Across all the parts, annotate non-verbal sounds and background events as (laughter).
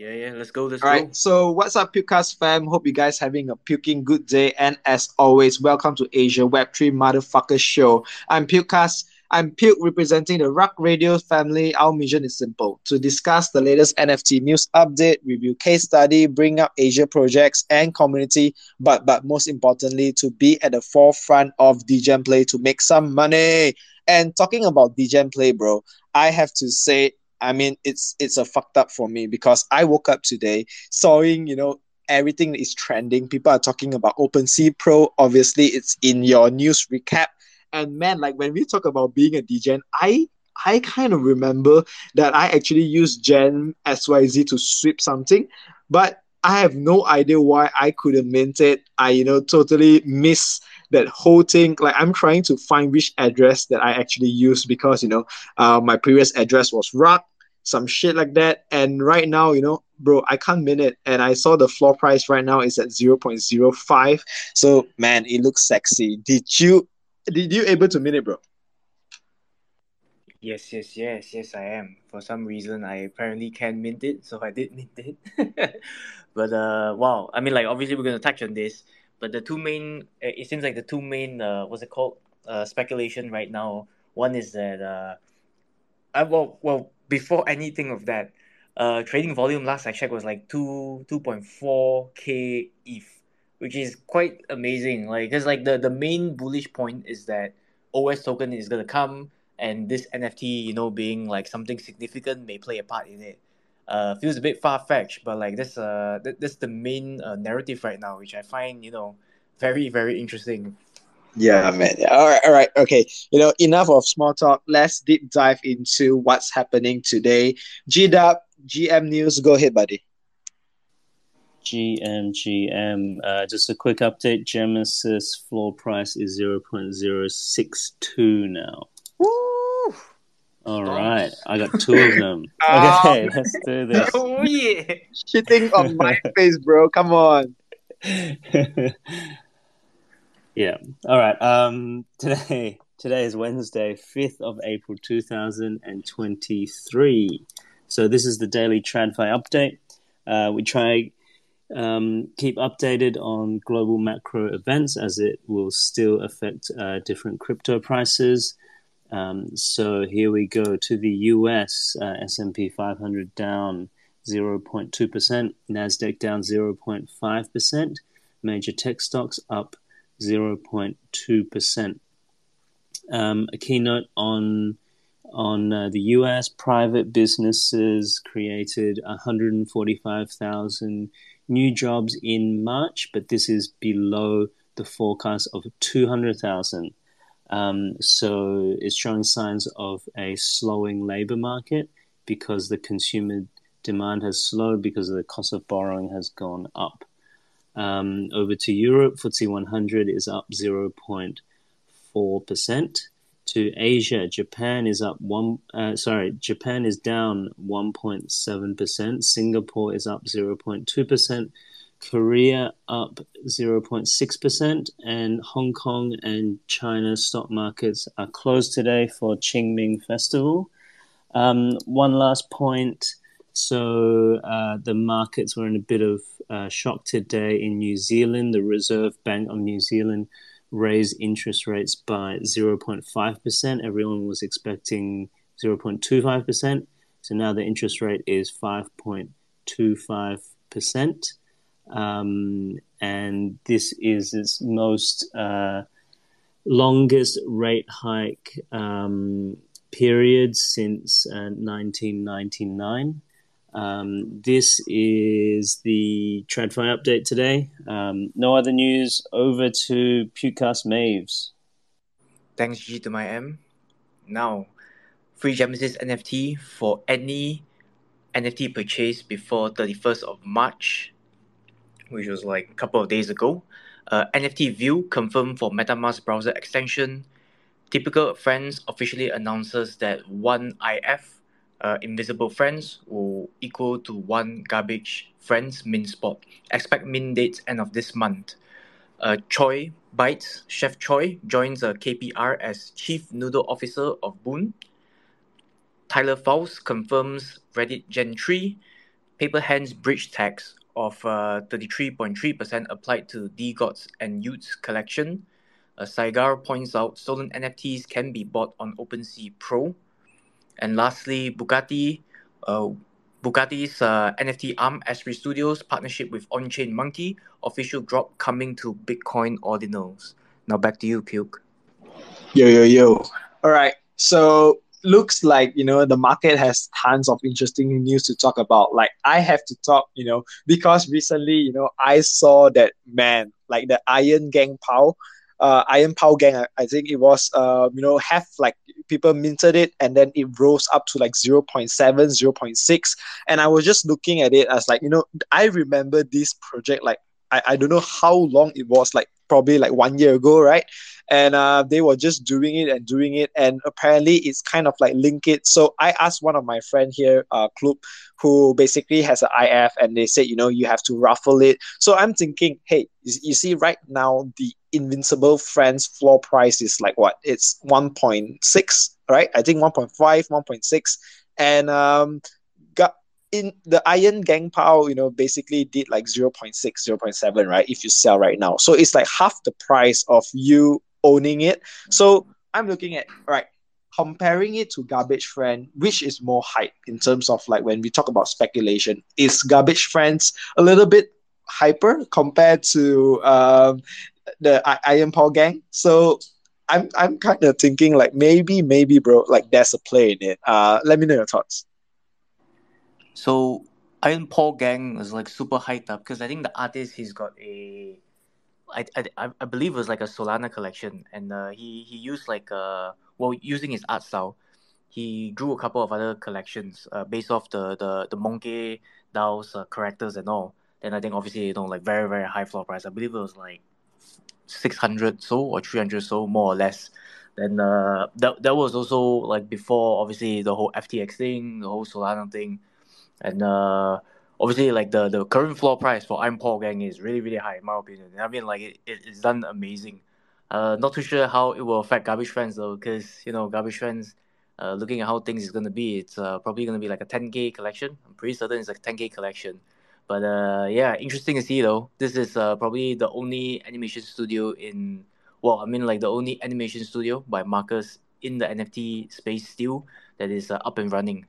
Yeah, yeah, let's go. Let's All go. right. So, what's up, Pukecast fam? Hope you guys having a puking good day. And as always, welcome to Asia Web3 Motherfucker Show. I'm Pukecast. I'm Puke representing the Rug Radio family. Our mission is simple to discuss the latest NFT news update, review case study, bring up Asia projects and community, but but most importantly, to be at the forefront of Degen Play to make some money. And talking about Degen Play, bro, I have to say I mean, it's it's a fucked up for me because I woke up today sawing, you know, everything is trending. People are talking about OpenSea Pro. Obviously, it's in your news recap. And man, like when we talk about being a degen, I I kind of remember that I actually used Gen SYZ to sweep something, but I have no idea why I couldn't mint it. I, you know, totally miss that whole thing. Like I'm trying to find which address that I actually used because, you know, uh, my previous address was rock some shit like that. And right now, you know, bro, I can't mint it. And I saw the floor price right now is at 0.05. So man, it looks sexy. Did you did you able to mint it, bro? Yes, yes, yes, yes, I am. For some reason, I apparently can mint it, so I did mint it. (laughs) but uh, wow, I mean, like obviously we're gonna touch on this, but the two main, it seems like the two main, uh, what's it called, uh, speculation right now. One is that uh, I, well, well, before anything of that, uh, trading volume last I checked was like two two point four k ETH, which is quite amazing. Like, cause like the the main bullish point is that OS token is gonna come, and this NFT, you know, being like something significant may play a part in it. Uh, feels a bit far fetched, but like this uh th- that's the main uh, narrative right now, which I find you know very very interesting. Yeah, man. Yeah. All right, all right, okay. You know, enough of small talk. Let's deep dive into what's happening today. G Dub, GM News. Go ahead, buddy. GM, GM. Uh, just a quick update. Genesis floor price is 0.062 now. Woo! All Nice. Right, I got two of them. Ah. (laughs) Okay, let's do this. (laughs) Oh yeah! Shitting on my (laughs) face, bro. Come on. yeah. All right. Um, today, today is Wednesday, fifth of April, two thousand and twenty-three. So this is the daily TradFi update. Uh, we try um, keep updated on global macro events as it will still affect uh, different crypto prices. Um, so here we go to the US uh, S&P 500 down 0.2%, Nasdaq down 0.5%, major tech stocks up 0.2%. Um, a keynote on on uh, the US private businesses created 145,000 new jobs in March, but this is below the forecast of 200,000. Um, so it's showing signs of a slowing labor market because the consumer demand has slowed because the cost of borrowing has gone up. Um, over to Europe, FTSE 100 is up 0.4%. To Asia, Japan is up one. Uh, sorry, Japan is down 1.7%. Singapore is up 0.2%. Korea up 0.6%, and Hong Kong and China stock markets are closed today for Qingming Festival. Um, one last point. So uh, the markets were in a bit of uh, shock today in New Zealand. The Reserve Bank of New Zealand raised interest rates by 0.5%. Everyone was expecting 0.25%. So now the interest rate is 5.25%. Um, and this is its most uh, longest rate hike um, period since uh, 1999. Um, this is the TradFi update today. Um, no other news. Over to Pewcast Maves. Thanks G to my M. Now, free Genesis NFT for any NFT purchase before 31st of March, which was like a couple of days ago. Uh, NFT View confirmed for MetaMask browser extension. Typical Friends officially announces that one IF, uh, Invisible Friends, will equal to one Garbage Friends min spot. Expect min dates end of this month. Uh, Choi Bites, Chef Choi joins a KPR as Chief Noodle Officer of Boon. Tyler Faust confirms Reddit Gen 3. paper hands bridge tax of uh, 33.3% applied to DeGods and Utes collection. Uh, Saigar points out stolen NFTs can be bought on OpenSea Pro. And lastly, Bugatti, uh, Bugatti's uh, NFT arm Asprey Studios partnership with On-Chain Monkey official drop coming to Bitcoin ordinals. Now back to you, Puke. Yo yo yo. All right. So looks like you know the market has tons of interesting news to talk about. Like i have to talk you know because recently you know i saw that man like the iron gang pow uh, iron pow gang I, think it was uh, you know have like people minted it and then it rose up to like 0 0.7 0.6 and i was just looking at it as like you know i remember this project like I, I don't know how long it was like probably like one year ago right? And uh, they were just doing it and doing it and apparently it's kind of like link it. So i asked one of my friend here uh club who basically has an if and they said you know you have to ruffle it. So i'm thinking hey you see right now the invisible friends floor price is like what? It's 1.6 right? I think 1.5 1.6 and um in the iron gang power you know basically did like 0.6 0.7 right if you sell right now so it's like half the price of you owning it. So I'm looking at right comparing it to Garbage Friend, which is more hype in terms of like when we talk about speculation, is Garbage Friends a little bit hyper compared to um, the I- Iron Paw Gang? So I'm I'm kind of thinking like maybe maybe bro like there's a play in it. Uh, let me know your thoughts. So Iron Paw Gang is like super hyped up because I think the artist he's got a I, I, I believe it was like a Solana collection, and uh, he he used like uh well using his art style, he drew a couple of other collections uh, based off the the the Monkey DAO's uh, characters and all. Then I think obviously you know like very very high floor price. I believe it was like six hundred so or three hundred so more or less. Then uh that that was also like before obviously the whole FTX thing, the whole Solana thing, and uh obviously like the the current floor price for Iron Paw Gang is really really high in my opinion. I mean like it, it it's done amazing. Uh, not too sure how it will affect Garbage Friends though, because you know Garbage Friends, uh, looking at how things is gonna be, it's uh, probably gonna be like a 10k collection. I'm pretty certain it's like a 10k collection. But uh, yeah, interesting to see though. This is uh, probably the only animation studio in well, I mean like the only animation studio by Marcus in the NFT space still that is uh, up and running.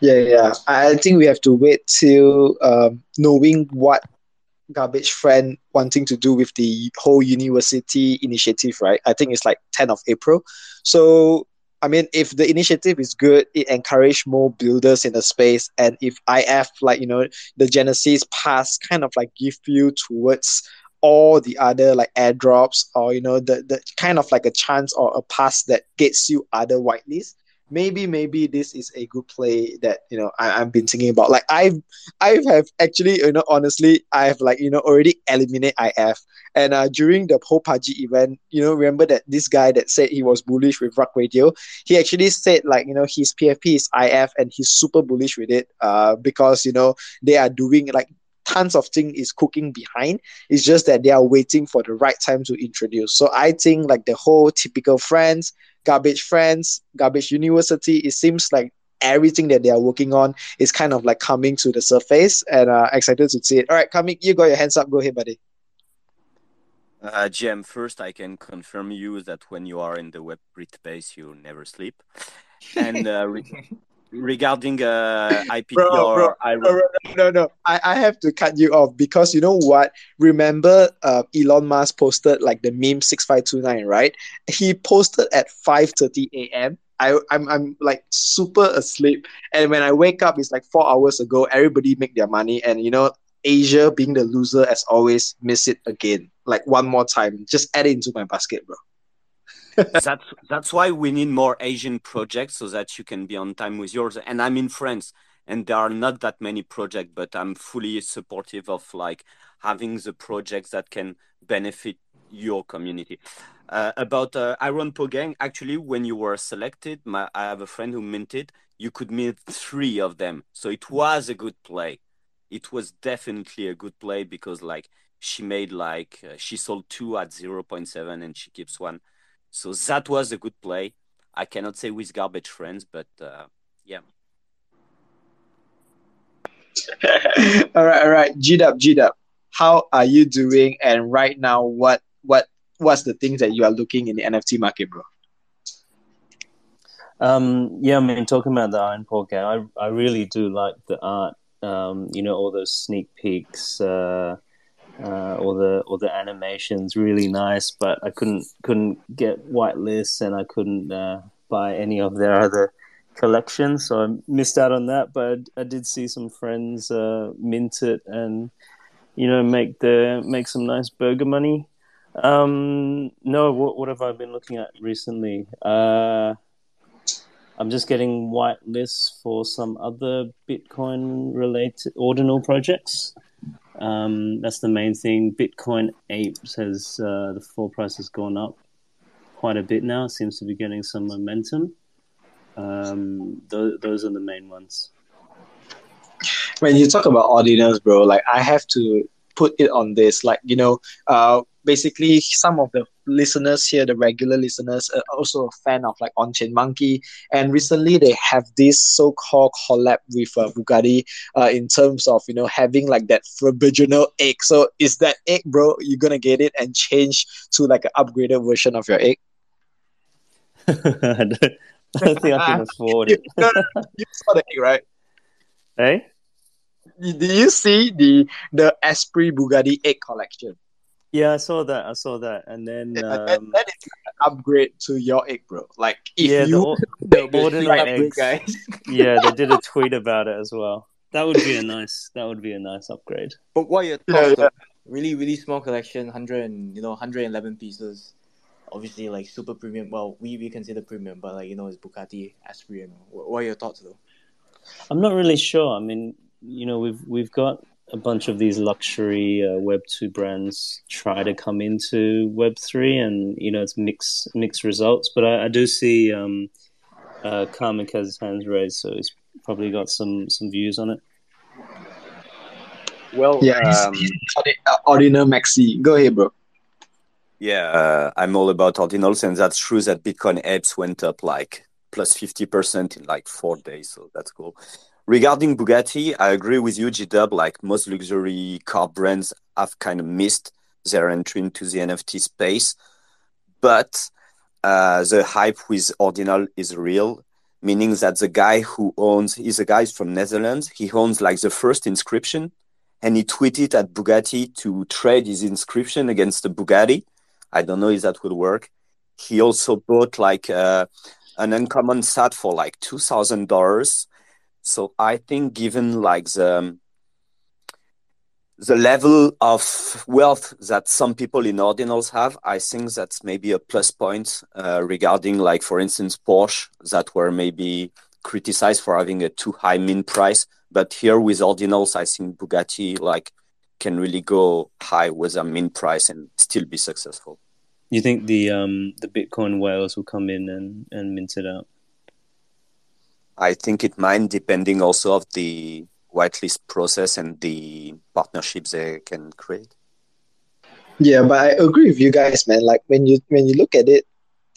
Yeah, yeah. I think we have to wait till um, knowing what garbage friend wanting to do with the whole university initiative, right? I think it's like 10th of April. So I mean, if the initiative is good, it encourage more builders in the space, and if IF like you know the Genesis pass kind of like give you towards all the other like airdrops or you know the the kind of like a chance or a pass that gets you other whitelists maybe maybe this is a good play that you know I, I've been thinking about. Like I've I have actually you know honestly I've like you know already eliminate IF and uh, during the whole Pudgy event, you know remember that this guy that said he was bullish with Rug Radio, he actually said like you know his PFP is IF and he's super bullish with it uh because you know they are doing like tons of thing is cooking behind. It's just that they are waiting for the right time to introduce. So I think like the whole typical friends Garbage Friends, Garbage University. It seems like everything that they are working on is kind of like coming to the surface and uh, excited to see it. All right, coming, you got your hands up. Go ahead, buddy. Uh, Jem, first I can confirm you that when you are in the web space, you never sleep. And uh, (laughs) regarding uh, (coughs) IPT bro, or bro, bro, no, no, I, I have to cut you off because you know what? Remember, uh, Elon Musk posted like the meme six five two nine, right? He posted at five thirty a.m. I, I'm, I'm like super asleep, and when I wake up, it's like four hours ago. Everybody make their money, and you know, Asia being the loser as always, miss it again, like one more time. Just add it into my basket, bro that's that's why we need more Asian projects so that you can be on time with yours. And I'm in France, and there are not that many projects, but I'm fully supportive of like having the projects that can benefit your community. Uh, about uh, Iron Paw Gang, actually, when you were selected, my, I have a friend who minted. You could mint three of them, so it was a good play. It was definitely a good play because like she made like uh, she sold two at 0.7 and she keeps one so that was a good play. I cannot say with garbage friends, but uh, yeah. (laughs) all right, all right. G Dub, G Dub. How are you doing? And right now, what what what's the things that you are looking in the NFT market, bro? Um, yeah, I mean, talking about the Iron Paw game, I I really do like the art. Um, you know, all those sneak peeks, uh, uh, all the all the animations, really nice. But I couldn't couldn't get whitelist, and I couldn't uh, buy any of their other collections, so I missed out on that. But I, I did see some friends uh, mint it, and you know, make the make some nice burger money. Um, no, what what have I been looking at recently? Uh, I'm just getting white lists for some other Bitcoin related ordinal projects. Um, that's the main thing. Bitcoin apes has uh, the floor price has gone up quite a bit now. It seems to be getting some momentum. Um, th- those are the main ones. When you talk about ordinals, bro, like I have to put it on this. Like you know, uh, basically some of the listeners here, the regular listeners, are also a fan of like On Chain Monkey, and recently they have this so-called collab with uh, Bugatti, uh, in terms of you know having like that original egg. So is that egg, bro? You're gonna get it and change to like an upgraded version of your egg? (laughs) I don't, think I can afford it. (laughs) you saw the egg, right? Hey, Did you see the the Asprey Bugatti egg collection? Yeah, I saw that. I saw that, and then Yeah, that, um, that is an upgrade to your egg, bro. Like if yeah, you the The ordinal free eggs. guys. (laughs) Yeah, they did a tweet about it as well. That would be a nice. That would be a nice upgrade. But what are your Yeah, thoughts? yeah. though? Really, really small collection, hundred and you know, hundred eleven pieces. Obviously, like super premium. Well, we, we consider premium, but like you know, it's Bugatti Asprey. You what, what are your thoughts though? I'm not really sure. I mean, you know, we've we've got a bunch of these luxury uh, Web two brands try to come into Web three, and you know, it's mixed mixed results. But I, I do see um, uh, Carmen has his hands raised, so he's probably got some some views on it. Well, Yeah, he's, um, he's uh, ordinal maxi. Go ahead, bro. Yeah, uh, I'm all about ordinals, and that's true that Bitcoin apes went up like plus 50% in like four days, so that's cool. Regarding Bugatti, I agree with you, G-Dub. Like most luxury car brands have kind of missed their entry into the NFT space, but uh, the hype with Ordinal is real, meaning that the guy who owns, he's a guy from Netherlands, he owns like the first inscription, and he tweeted at Bugatti to trade his inscription against the Bugatti. I don't know if that will work. He also bought like uh, an uncommon sat for like two thousand dollars. So I think, given like the the level of wealth that some people in ordinals have, I think that's maybe a plus point uh, regarding, like for instance, Porsche that were maybe criticized for having a too high min price. But here with ordinals, I think Bugatti like can really go high with a min price and still be successful. You think the um, the Bitcoin whales will come in and, and mint it out? I think it might, depending also of the whitelist process and the partnerships they can create. Yeah, but I agree with you guys, man. Like when you when you look at it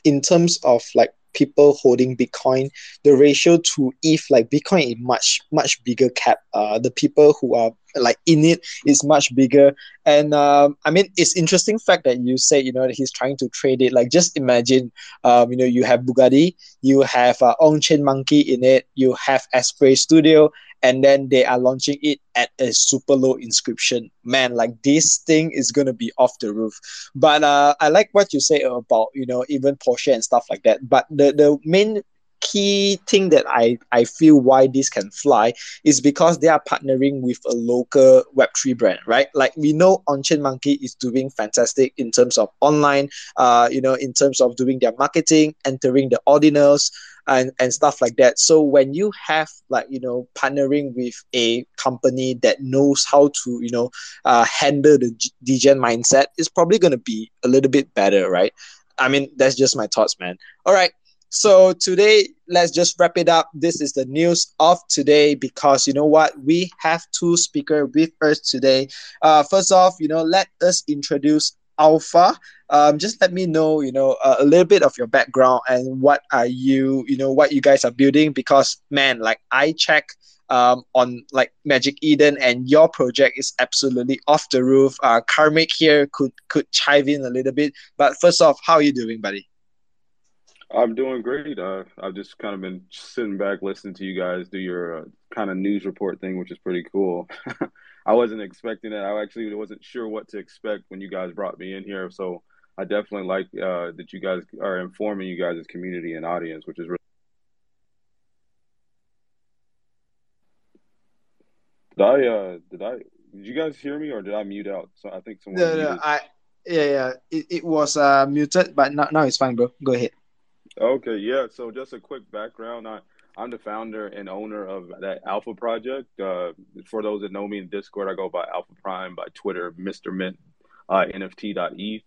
in terms of like people holding Bitcoin, the ratio to ETH, like Bitcoin is much much bigger cap. Uh, the people who are like in it is much bigger. And um, I mean, it's interesting fact that you say you know that he's trying to trade it. Like just imagine, um, you know, you have Bugatti, you have uh, On Chain Monkey in it, you have Asprey Studio, and then they are launching it at a super low inscription. Man, like this thing is gonna be off the roof. But uh, I like what you say about you know even Porsche and stuff like that. But the the main key thing that I I feel why this can fly is because they are partnering with a local Web3 brand, right? Like we know On-Chain Monkey is doing fantastic in terms of online, uh, you know, in terms of doing their marketing, entering the ordinals, and, and stuff like that. So when you have like, you know, partnering with a company that knows how to, you know, uh, handle the degen mindset, it's probably going to be a little bit better, right? I mean, that's just my thoughts, man. All right. So today, let's just wrap it up. This is the news of today because you know what? We have two speakers with us today. Uh, first off, you know, let us introduce Owlpha. Um, just let me know, you know, uh, a little bit of your background and what are you, you know, what you guys are building. Because man, like I check um, on like Magic Eden, and your project is absolutely off the roof. Uh, Karmic here could could chive in a little bit, but first off, how are you doing, buddy? I'm doing great. Uh, I've just kind of been sitting back listening to you guys do your uh, kind of news report thing, which is pretty cool. (laughs) I wasn't expecting it. I actually wasn't sure what to expect when you guys brought me in here. So I definitely like uh, that you guys are informing you guys' as community and audience, which is really. Did I? Uh, did I? Did you guys hear me, or did I mute out? So I think someone. No, no, I. Yeah, yeah. It, it was uh, muted, but now, now it's fine, bro. Go ahead. Okay, yeah. So just a quick background. I, I'm the founder and owner of that Owlpha Project. Uh, for those that know me in Discord, I go by Alpha Prime, by Twitter, Mr. Mint, uh, NFT.eth.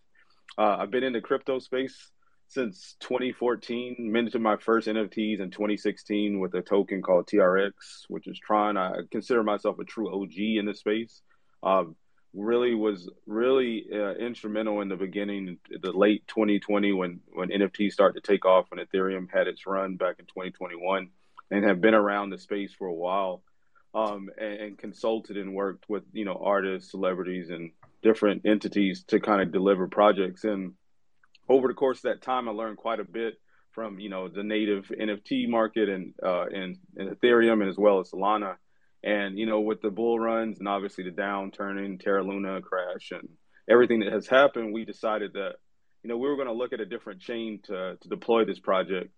Uh, I've been in the crypto space since 2014. Minted my first NFTs in 2016 with a token called TRX, which is Tron. I consider myself a true OG in the space. Um, really was really uh, instrumental in the beginning, the late 2020 when when NFTs started to take off and Ethereum had its run back in 2021, and have been around the space for a while, um, and, and, consulted and worked with you know artists, celebrities, and different entities to kind of deliver projects. And over the course of that time, I learned quite a bit from you know the native NFT market and uh, and, and Ethereum and as well as Solana and you know, with the bull runs and obviously the downturning, Terra Luna crash, and everything that has happened, we decided that you know we were going to look at a different chain to to deploy this project.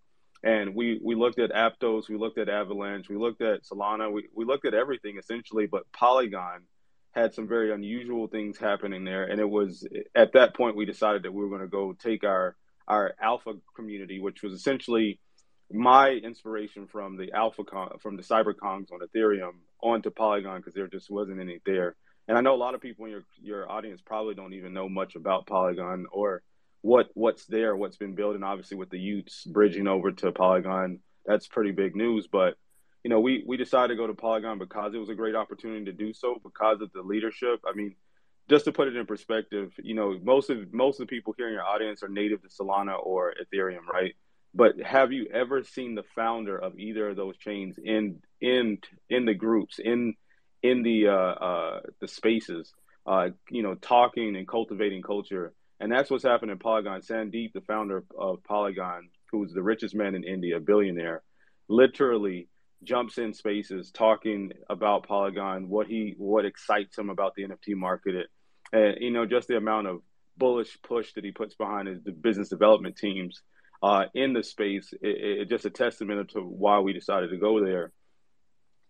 And we we looked at Aptos, we looked at Avalanche, we looked at Solana, we we looked at everything essentially, but Polygon had some very unusual things happening there. And it was at that point we decided that we were going to go take our our alpha community, which was essentially my inspiration from the alpha con, from the CyberKongz on Ethereum onto Polygon because there just wasn't any there. And I know a lot of people in your your audience probably don't even know much about Polygon or what what's there, what's been built, and obviously with the y00ts bridging over to Polygon, that's pretty big news. But you know, we we decided to go to Polygon because it was a great opportunity to do so because of the leadership. I mean, just to put it in perspective, you know, most of most of the people here in your audience are native to Solana or Ethereum, right? But have you ever seen the founder of either of those chains in in in the groups in in the uh, uh, the spaces, uh, you know, talking and cultivating culture? And that's what's happened in Polygon. Sandeep, the founder of Polygon, who's the richest man in India, a billionaire, literally jumps in spaces talking about Polygon, what he what excites him about the NFT market, and you know, just the amount of bullish push that he puts behind his business development teams uh, in the space. It, it, just a testament to why we decided to go there.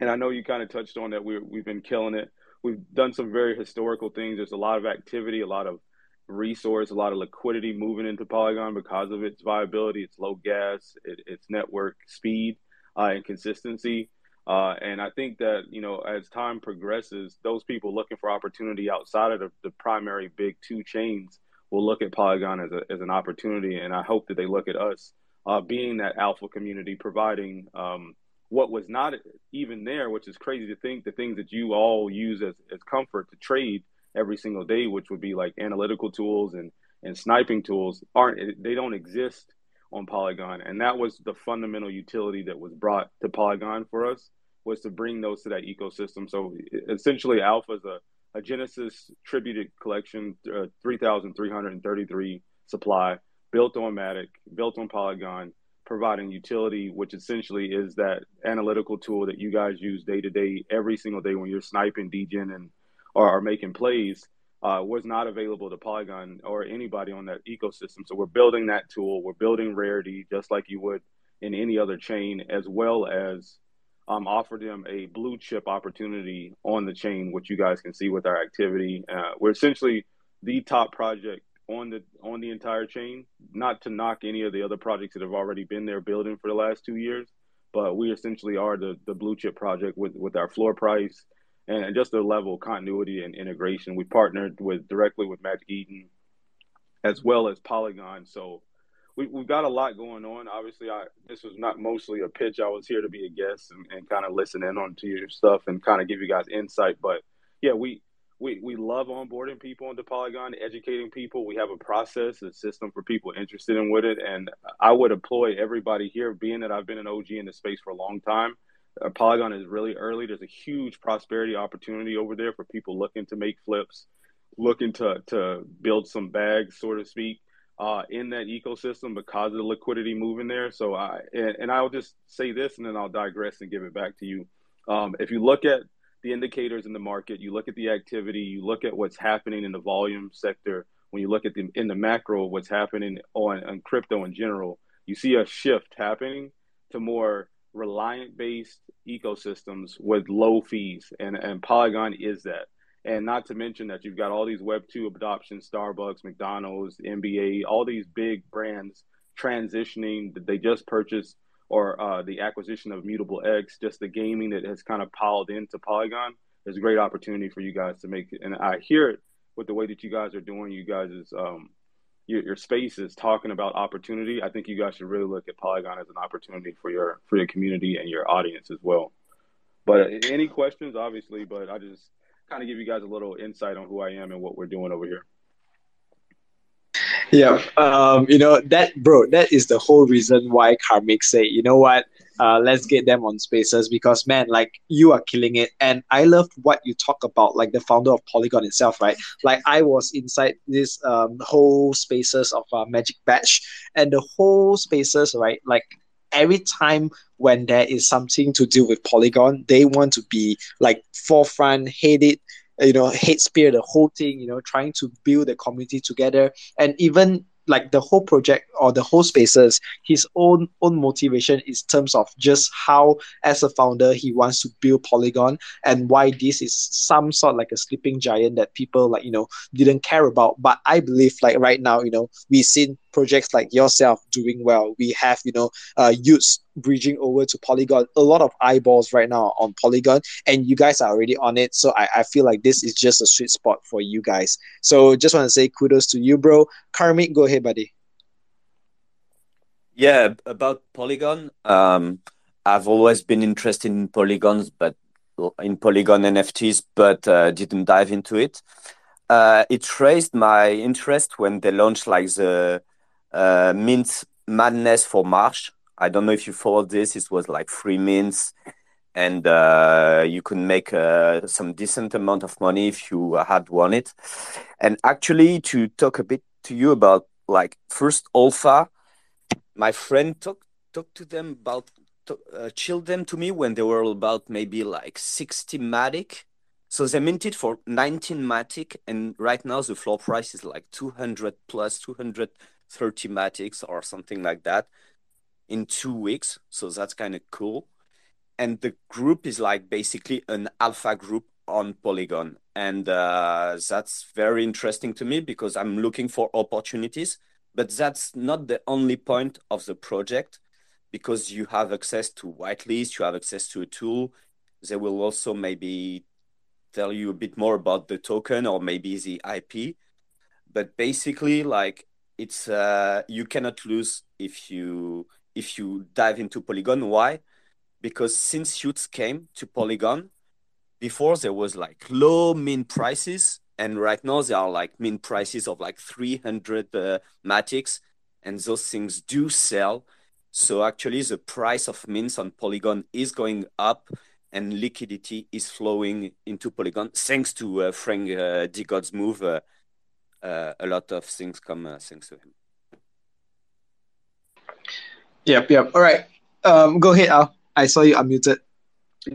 And I know you kind of touched on that. We, we've been killing it. We've done some very historical things. There's a lot of activity, a lot of resource, a lot of liquidity moving into Polygon because of its viability, its low gas, it, its network speed, uh, and consistency. Uh, and I think that you know, as time progresses, those people looking for opportunity outside of the, the primary big two chains will look at Polygon as, a, as an opportunity. And I hope that they look at us uh, being that alpha community, providing um, what was not even there, which is crazy to think the things that you all use as, as comfort to trade every single day, which would be like analytical tools and, and sniping tools, aren't they don't exist on Polygon. And that was the fundamental utility that was brought to Polygon for us was to bring those to that ecosystem. So essentially, Owlpha is a a Genesis tributed collection, uh, 3,333 supply, built on Matic, built on Polygon, providing utility, which essentially is that analytical tool that you guys use day to day, every single day when you're sniping, degen, and or, or making plays. Uh, was not available to Polygon or anybody on that ecosystem. So we're building that tool. We're building rarity just like you would in any other chain, as well as um, offered them a blue chip opportunity on the chain, which you guys can see with our activity. Uh, we're essentially the top project on the on the entire chain. Not to knock any of the other projects that have already been there building for the last two years, but we essentially are the the blue chip project with with our floor price and just the level of continuity and integration. We partnered with directly with Magic Eden as well as Polygon, so we, we've got a lot going on. Obviously, I this was not mostly a pitch. I was here to be a guest and, and kind of listen in on to your stuff and kind of give you guys insight. But yeah, we we we love onboarding people into Polygon, educating people. We have a process, a system for people interested in with it, and I would employ everybody here. Being that I've been an OG in the space for a long time, uh, Polygon is really early. There's a huge prosperity opportunity over there for people looking to make flips, looking to to build some bags, so to speak, uh, in that ecosystem because of the liquidity moving there. So I and, and I'll just say this, and then I'll digress and give it back to you. Um, if you look at the indicators in the market, you look at the activity, you look at what's happening in the volume sector. When you look at the in the macro, what's happening on, on crypto in general, you see a shift happening to more reliant based ecosystems with low fees and, and polygon is that and not to mention that you've got all these web 2 adoptions starbucks mcdonald's nba all these big brands transitioning that they just purchased or uh, the acquisition of mutable x just the gaming that has kind of piled into polygon there's a great opportunity for you guys to make it and i hear it with the way that you guys are doing you guys is um, your, your space is talking about opportunity, I think you guys should really look at Polygon as an opportunity for your for your community and your audience as well. But any questions, obviously, but I just kind of give you guys a little insight on who I am and what we're doing over here. Yeah, um, you know that, bro. That is the whole reason why Karmic say, you know what, uh, let's get them on spaces because man like you are killing it. And i love what you talk about like the founder of polygon itself right? Like i was inside this um, whole spaces of uh, magic batch and the whole spaces right like every time when there is something to do with polygon they want to be like forefront it Uh, you know hate spear the whole thing you know trying to build the community together. And even like the whole project or the whole spaces his own own motivation is terms of just how as a founder he wants to build polygon and why this is some sort like a sleeping giant that people like you know didn't care about. But i believe like right now you know we've seen projects like yourself doing well we have you know uh y00ts bridging over to Polygon. A lot of eyeballs right now on Polygon, and you guys are already on it. So I, I feel like this is just a sweet spot for you guys. So just want to say kudos to you, bro. Karmic, go ahead, buddy. Yeah, about Polygon. Um, I've always been interested in polygons, but in Polygon NFTs, but uh, didn't dive into it. Uh, it raised my interest when they launched like the uh, Mint Madness for March, I don't know if you followed this. It was like free mints, and uh, you could make uh, some decent amount of money if you had won it. And actually, to talk a bit to you about like first alpha, my friend talked talked to them about uh, chilled them to me when they were about maybe like 60 matic. So they minted for 19 matic, and right now the floor price is like 200 plus 230 matics or something like that in two weeks. So that's kind of cool. And the group is like basically an alpha group on Polygon. And uh, that's very interesting to me because I'm looking for opportunities. But that's not the only point of the project because you have access to whitelist, you have access to a tool. They will also maybe tell you a bit more about the token or maybe the IP. But basically, like it's uh, you cannot lose if you if you dive into Polygon. Why? Because since y00ts came to Polygon, before there was like low min prices, and right now there are like min prices of like 300 uh, Matics, and those things do sell. So actually, the price of mints on Polygon is going up, and liquidity is flowing into Polygon thanks to uh, Frank uh, DeGod's move. Uh, uh, a lot of things come uh, thanks to him. Yep, yep. All right. Um, go ahead, Al. I saw you unmuted.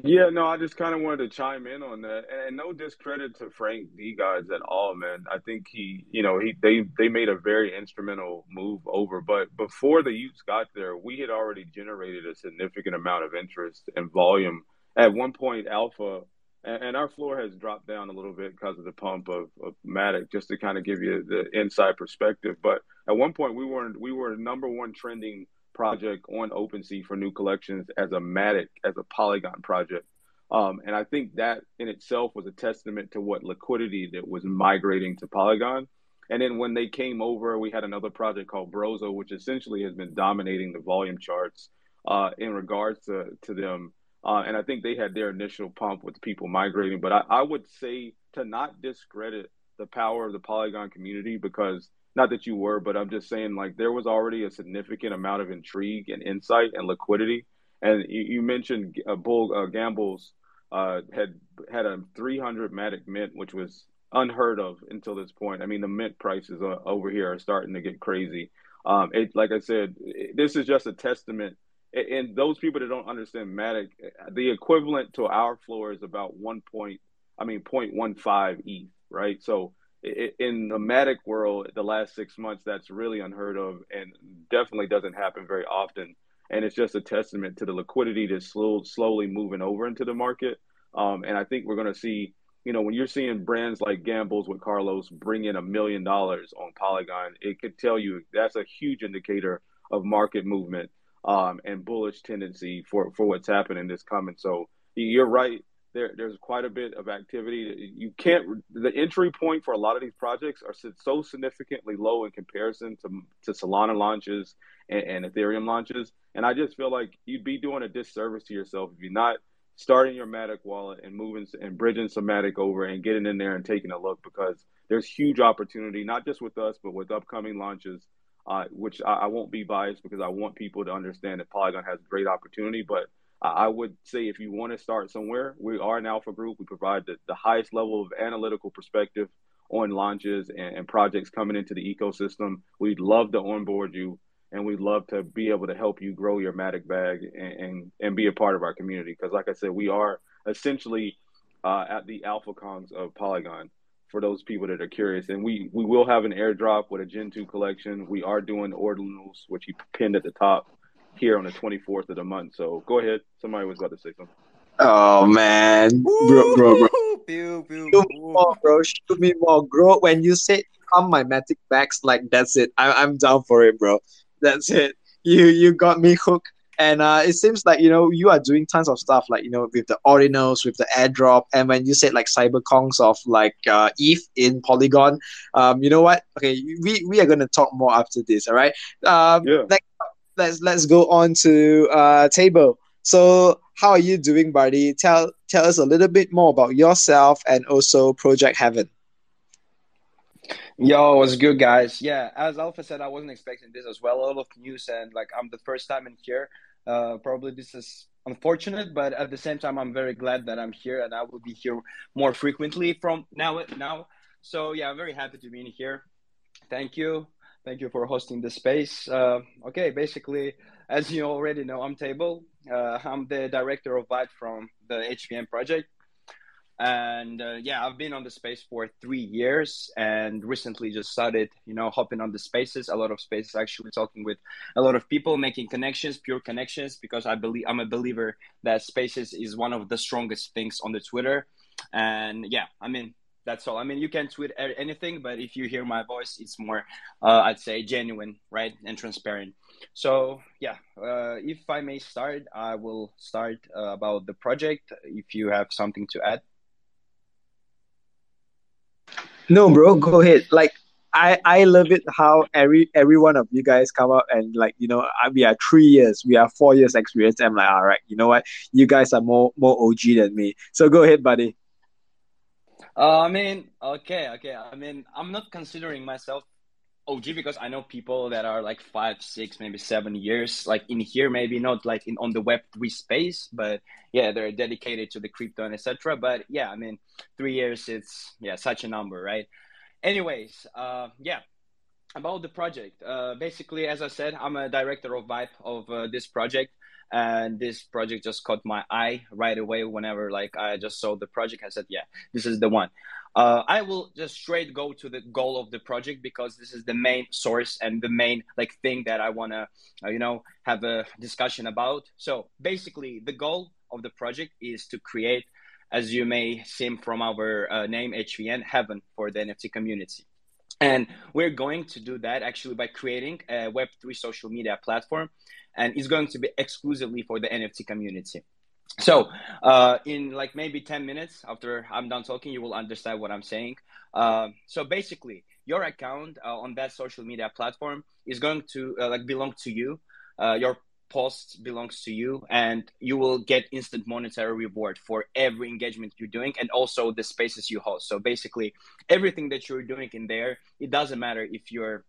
Yeah, no, I just kind of wanted to chime in on that, and, no discredit to Frank DeGods at all, man. I think he, you know, he they they made a very instrumental move over, but before the y00ts got there, we had already generated a significant amount of interest and volume. At one point, Owlpha and, and our floor has dropped down a little bit because of the pump of, of Matic, just to kind of give you the inside perspective. But at one point, we were we were number one trending project on OpenSea for new collections as a Matic, as a Polygon project. Um, and I think that in itself was a testament to what liquidity that was migrating to Polygon. And then when they came over, we had another project called Brozo, which essentially has been dominating the volume charts uh, in regards to, to them. Uh, and I think they had their initial pump with people migrating. But I, I would say to not discredit the power of the Polygon community because not that you were, but I'm just saying like there was already a significant amount of intrigue and insight and liquidity. And you, you mentioned uh, Bull uh, Gambles uh, had had a 300 Matic mint, which was unheard of until this point. I mean, the mint prices uh, over here are starting to get crazy. Um, it, like I said, it, this is just a testament. And those people that don't understand Matic, the equivalent to our floor is about one point, I mean, 0.15 ETH, right? So in the Matic world, the last six months, that's really unheard of and definitely doesn't happen very often. And it's just a testament to the liquidity that's slow, slowly moving over into the market. Um, and I think we're going to see you know, when you're seeing brands like Gambles with Carlos bring in a million dollars on Polygon, it could tell you that's a huge indicator of market movement um, and bullish tendency for, for what's happening this coming. So you're right. There, there's quite a bit of activity. You can't. The entry point for a lot of these projects are so significantly low in comparison to to Solana launches and, and Ethereum launches. And I just feel like you'd be doing a disservice to yourself if you're not starting your Matic wallet and moving and bridging some Matic over and getting in there and taking a look because there's huge opportunity, not just with us, but with upcoming launches, uh, which I, I, won't be biased because I want people to understand that Polygon has great opportunity. But I would say if you want to start somewhere, we are an alpha group. We provide the, the highest level of analytical perspective on launches and, and projects coming into the ecosystem. We'd love to onboard you and we'd love to be able to help you grow your Matic bag and, and, and be a part of our community. Because, like I said, we are essentially uh, at the alpha cons of Polygon for those people that are curious. And we, we will have an airdrop with a Gen 2 collection. We are doing ordinals, which you pinned at the top here on the 24th of the month. So go ahead. Somebody was about to say something. Oh man, bro, bro, bro. Pew, pew, Shoot me more, bro. Shoot me more, bro. When you said come my Matic bags, like that's it. I, I'm down for it, bro that's it. You you got me hooked. And uh, it seems like you know you are doing tons of stuff like you know with the ordinals, with the airdrop, and when you said like CyberKongz of like uh, ETH in Polygon, um, you know what? Okay, we, we are gonna talk more after this. All right. Um, yeah. Next, let's let's go on to uh, table. So how are you doing, buddy? Tell tell us a little bit more about yourself and also Project Heaven. Yo, what's good, guys? Yeah, as Owlpha said, I wasn't expecting this as well. A lot of news, and like I'm the first time in here. Uh, probably this is unfortunate, but at the same time, I'm very glad that I'm here, and I will be here more frequently from now. Now, so yeah, I'm very happy to be in here. Thank you, thank you for hosting the space. Uh, okay, basically, as you already know, I'm Table. Uh, I'm the director of Vibe from the HVN project and uh, yeah i've been on the space for three years and recently just started you know hopping on the spaces a lot of spaces actually talking with a lot of people making connections pure connections because i believe i'm a believer that spaces is one of the strongest things on the twitter. And yeah i mean that's all. I mean you can tweet anything but if you hear my voice it's more uh, i'd say genuine right and transparent. So yeah uh, if i may start i will start uh, about the project if you have something to add no, bro, go ahead. Like I I love it how every every one of you guys come up and like you know we are three years, we are four years experience. I'm like, all right, you know what? You guys are more more OG than me. So go ahead, buddy. Uh, I mean, okay, okay. I mean, I'm not considering myself OG because I know people that are like five, six, maybe seven years, like in here, maybe not like in on the Web three space, but yeah, they're dedicated to the crypto and etc. But yeah, I mean, three years, it's yeah, such a number, right? Anyways, uh, yeah, about the project. Uh, basically, as I said, I'm a director of Vibe of uh, this project and this project just caught my eye right away whenever like i just saw the project i said yeah this is the one uh, i will just straight go to the goal of the project because this is the main source and the main like thing that i want to uh, you know have a discussion about so basically the goal of the project is to create as you may see from our uh, name hvn heaven for the nft community and we're going to do that actually by creating a Web3 social media platform, and it's going to be exclusively for the NFT community. So, uh, in like maybe 10 minutes after I'm done talking, you will understand what I'm saying. Uh, so, basically, your account uh, on that social media platform is going to uh, like belong to you. Uh, your post belongs to you and you will get instant monetary reward for every engagement you're doing and also the spaces you host so basically everything that you're doing in there it doesn't matter if you're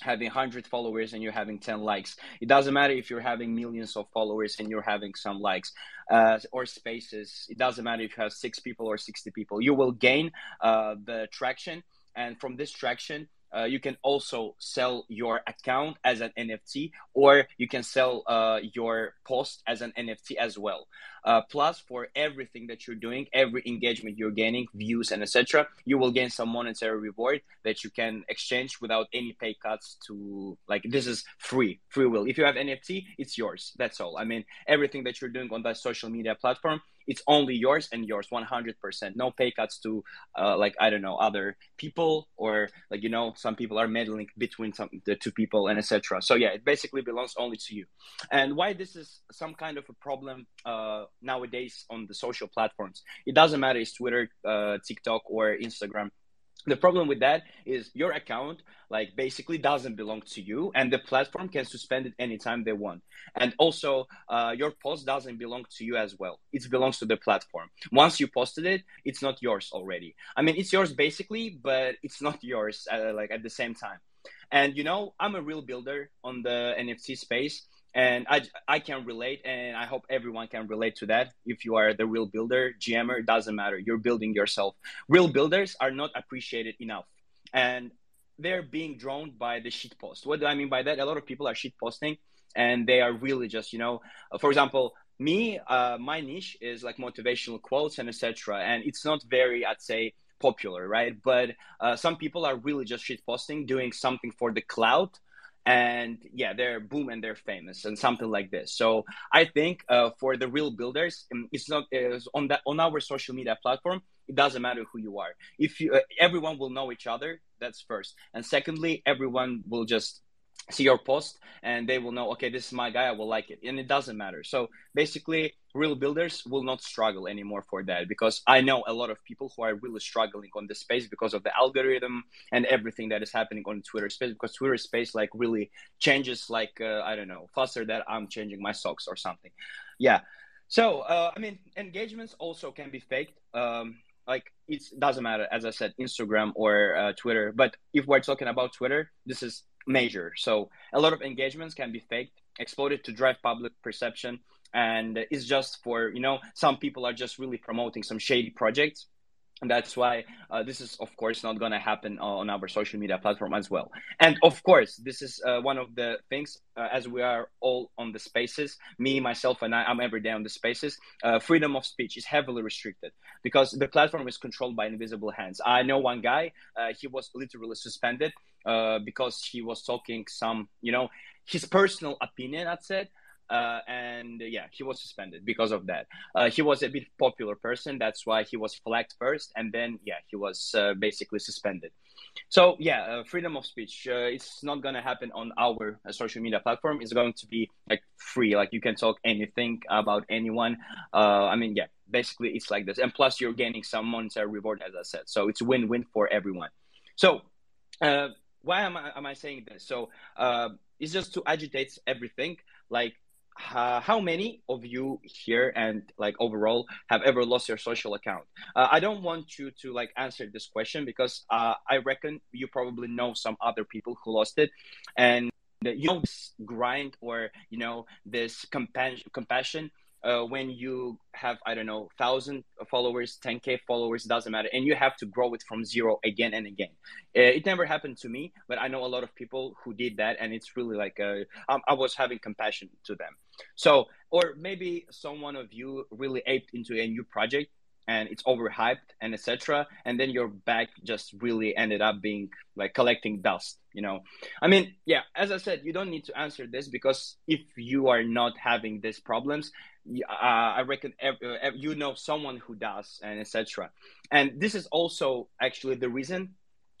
having 100 followers and you're having 10 likes. It doesn't matter if you're having millions of followers and you're having some likes uh, or spaces. It doesn't matter if you have six people or 60 people. You will gain uh, the traction. And from this traction uh, you can also sell your account as an NFT, or you can sell uh, your post as an NFT as well. Uh, plus, for everything that you're doing, every engagement you're gaining, views and etc., you will gain some monetary reward that you can exchange without any pay cuts. To like this is free, free will. If you have NFT, it's yours. That's all. I mean, everything that you're doing on that social media platform, it's only yours and yours 100% no pay cuts to uh, like i don't know other people or like you know some people are meddling between some the two people and etc so yeah it basically belongs only to you and why this is some kind of a problem uh, nowadays on the social platforms. It doesn't matter it's twitter uh, tiktok or instagram. The problem with that is your account like basically doesn't belong to you and the platform can suspend it anytime they want. And also uh, your post doesn't belong to you as well. It belongs to the platform. Once you posted it it's not yours already. I mean it's yours basically but it's not yours uh, like at the same time. And you know i'm a real builder on the nft space and I, I can relate and i hope everyone can relate to that. If you are the real builder gmr it doesn't matter. You're building yourself. Real builders are not appreciated enough and they're being drawn by the shit post. What do i mean by that? A lot of people are shit posting and they are really just you know for example me uh, my niche is like motivational quotes and etc and it's not very i'd say popular right? But uh, some people are really just shit posting doing something for the cloud and yeah they're boom and they're famous and something like this. So i think uh, for the real builders um, it's not it's on that on our social media platform it doesn't matter who you are. If you uh, everyone will know each other that's first. And secondly everyone will just see your post and they will know okay this is my guy i will like it. And it doesn't matter. So basically real builders will not struggle anymore for that because i know a lot of people who are really struggling on the space because of the algorithm and everything that is happening on twitter space because twitter space like really changes like uh, i don't know faster that i'm changing my socks or something. Yeah. So uh, i mean engagements also can be faked. Um, like it doesn't matter as i said instagram or uh, twitter. But if we're talking about twitter this is major. So a lot of engagements can be faked, exploited to drive public perception, and it's just for you know some people are just really promoting some shady projects. And that's why uh, this is of course not going to happen on our social media platform as well. And of course this is uh, one of the things uh, as we are all on the spaces me myself and I, i'm every day on the spaces uh, freedom of speech is heavily restricted because the platform is controlled by invisible hands. I know one guy uh, he was literally suspended uh, because he was talking some, you know, his personal opinion. I'd said. Uh, and uh, yeah, he was suspended because of that. Uh, he was a bit popular person, that's why he was flagged first, and then yeah, he was uh, basically suspended. So yeah, uh, freedom of speech. Uh, it's not gonna happen on our social media platform. It's going to be like free, like you can talk anything about anyone. I mean, yeah, basically it's like this, and plus you're gaining some monetary reward, as I said. So it's win-win for everyone. So why am I, am I saying this? So uh, it's just to agitate everything. Like, uh, how many of you here and like overall have ever lost your social account? Uh, I don't want you to like answer this question because uh, I reckon you probably know some other people who lost it, and you know this grind or you know this compassion compassion uh, when you have i don't know thousand followers 10k followers doesn't matter and you have to grow it from zero again and again. Uh, it never happened to me but i know a lot of people who did that and it's really like uh, i was having compassion to them. So or maybe someone of you really aped into a new project and it's overhyped and etc and then your back just really ended up being like collecting dust you know? I mean yeah as i said you don't need to answer this because if you are not having these problems uh, i reckon every, every, you know someone who does and etc and this is also actually the reason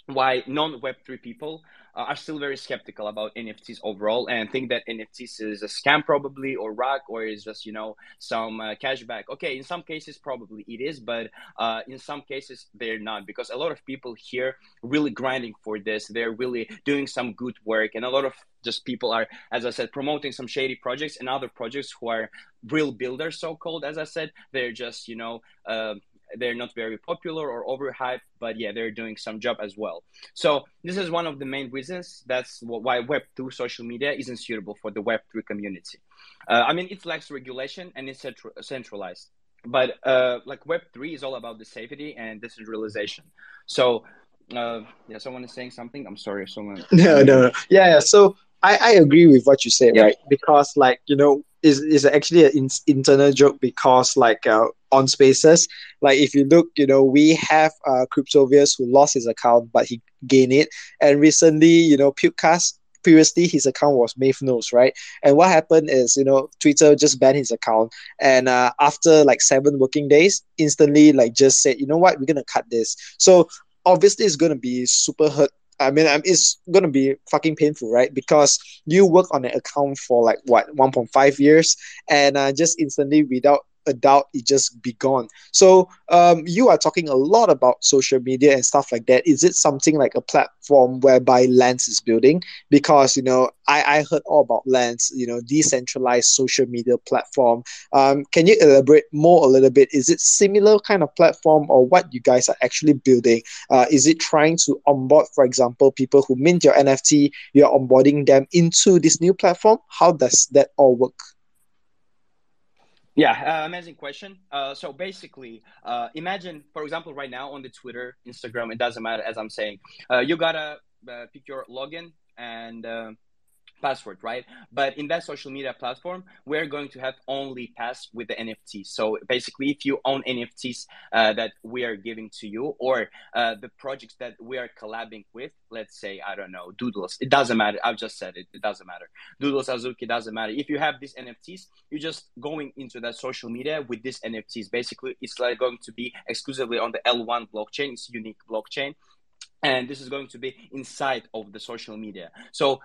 why non web3 people uh, are still very skeptical about NFTs overall and think that NFTs is a scam probably or rug or is just you know some uh, cashback. Okay, in some cases probably it is, but uh, in some cases they're not because a lot of people here really grinding for this. They're really doing some good work, and a lot of just people are, as I said, promoting some shady projects and other projects who are real builders, so called. As I said, they're just you know. Uh, they're not very popular or overhyped, but yeah, they're doing some job as well. So this is one of the main reasons. That's why Web2 social media isn't suitable for the Web3 community. Uh, I mean, it lacks regulation and it's centralized. But uh, like Web3 is all about the safety and decentralization. So uh, yeah, someone is saying something. I'm sorry, someone. (laughs) No, no, no. Yeah, yeah. So I, I agree with what you said, right? Because like you know, is is actually an in, internal joke because like uh, on Spaces, like if you look, you know, we have uh Cryptovius who lost his account but he gained it, and recently, you know, Pukecast previously his account was Maeve Knows, right? And what happened is, you know, Twitter just banned his account. And uh, after like seven working days, instantly like just said, you know what, we're gonna cut this. So obviously it's gonna be super hurt I mean, it's gonna be fucking painful, right? Because you work on an account for like what 1.5 years, and uh, just instantly without a doubt it just be gone. So um, you are talking a lot about social media and stuff like that. Is it something like a platform whereby lens is building? Because you know i, I heard all about lens you know decentralized social media platform. Um, can you elaborate more a little bit? Is it similar kind of platform or what you guys are actually building? Uh, is it trying to onboard for example people who mint your nft you're onboarding them into this new platform? How does that all work yeah, uh, amazing question. Uh, so basically, uh, imagine, for example, right now on the Twitter, Instagram, it doesn't matter. As I'm saying, uh, you gotta uh, pick your login and uh, password, right? But in that social media platform, we're going to have only pass with the NFT. So basically, if you own NFTs uh, that we are giving to you, or uh, the projects that we are collabing with, let's say I don't know Doodles, it doesn't matter. I've just said it. It doesn't matter. Doodles, Azuki, doesn't matter. If you have these NFTs, you're just going into that social media with these NFTs. Basically, it's like going to be exclusively on the L1 blockchain. It's unique blockchain and this is going to be inside of the social media so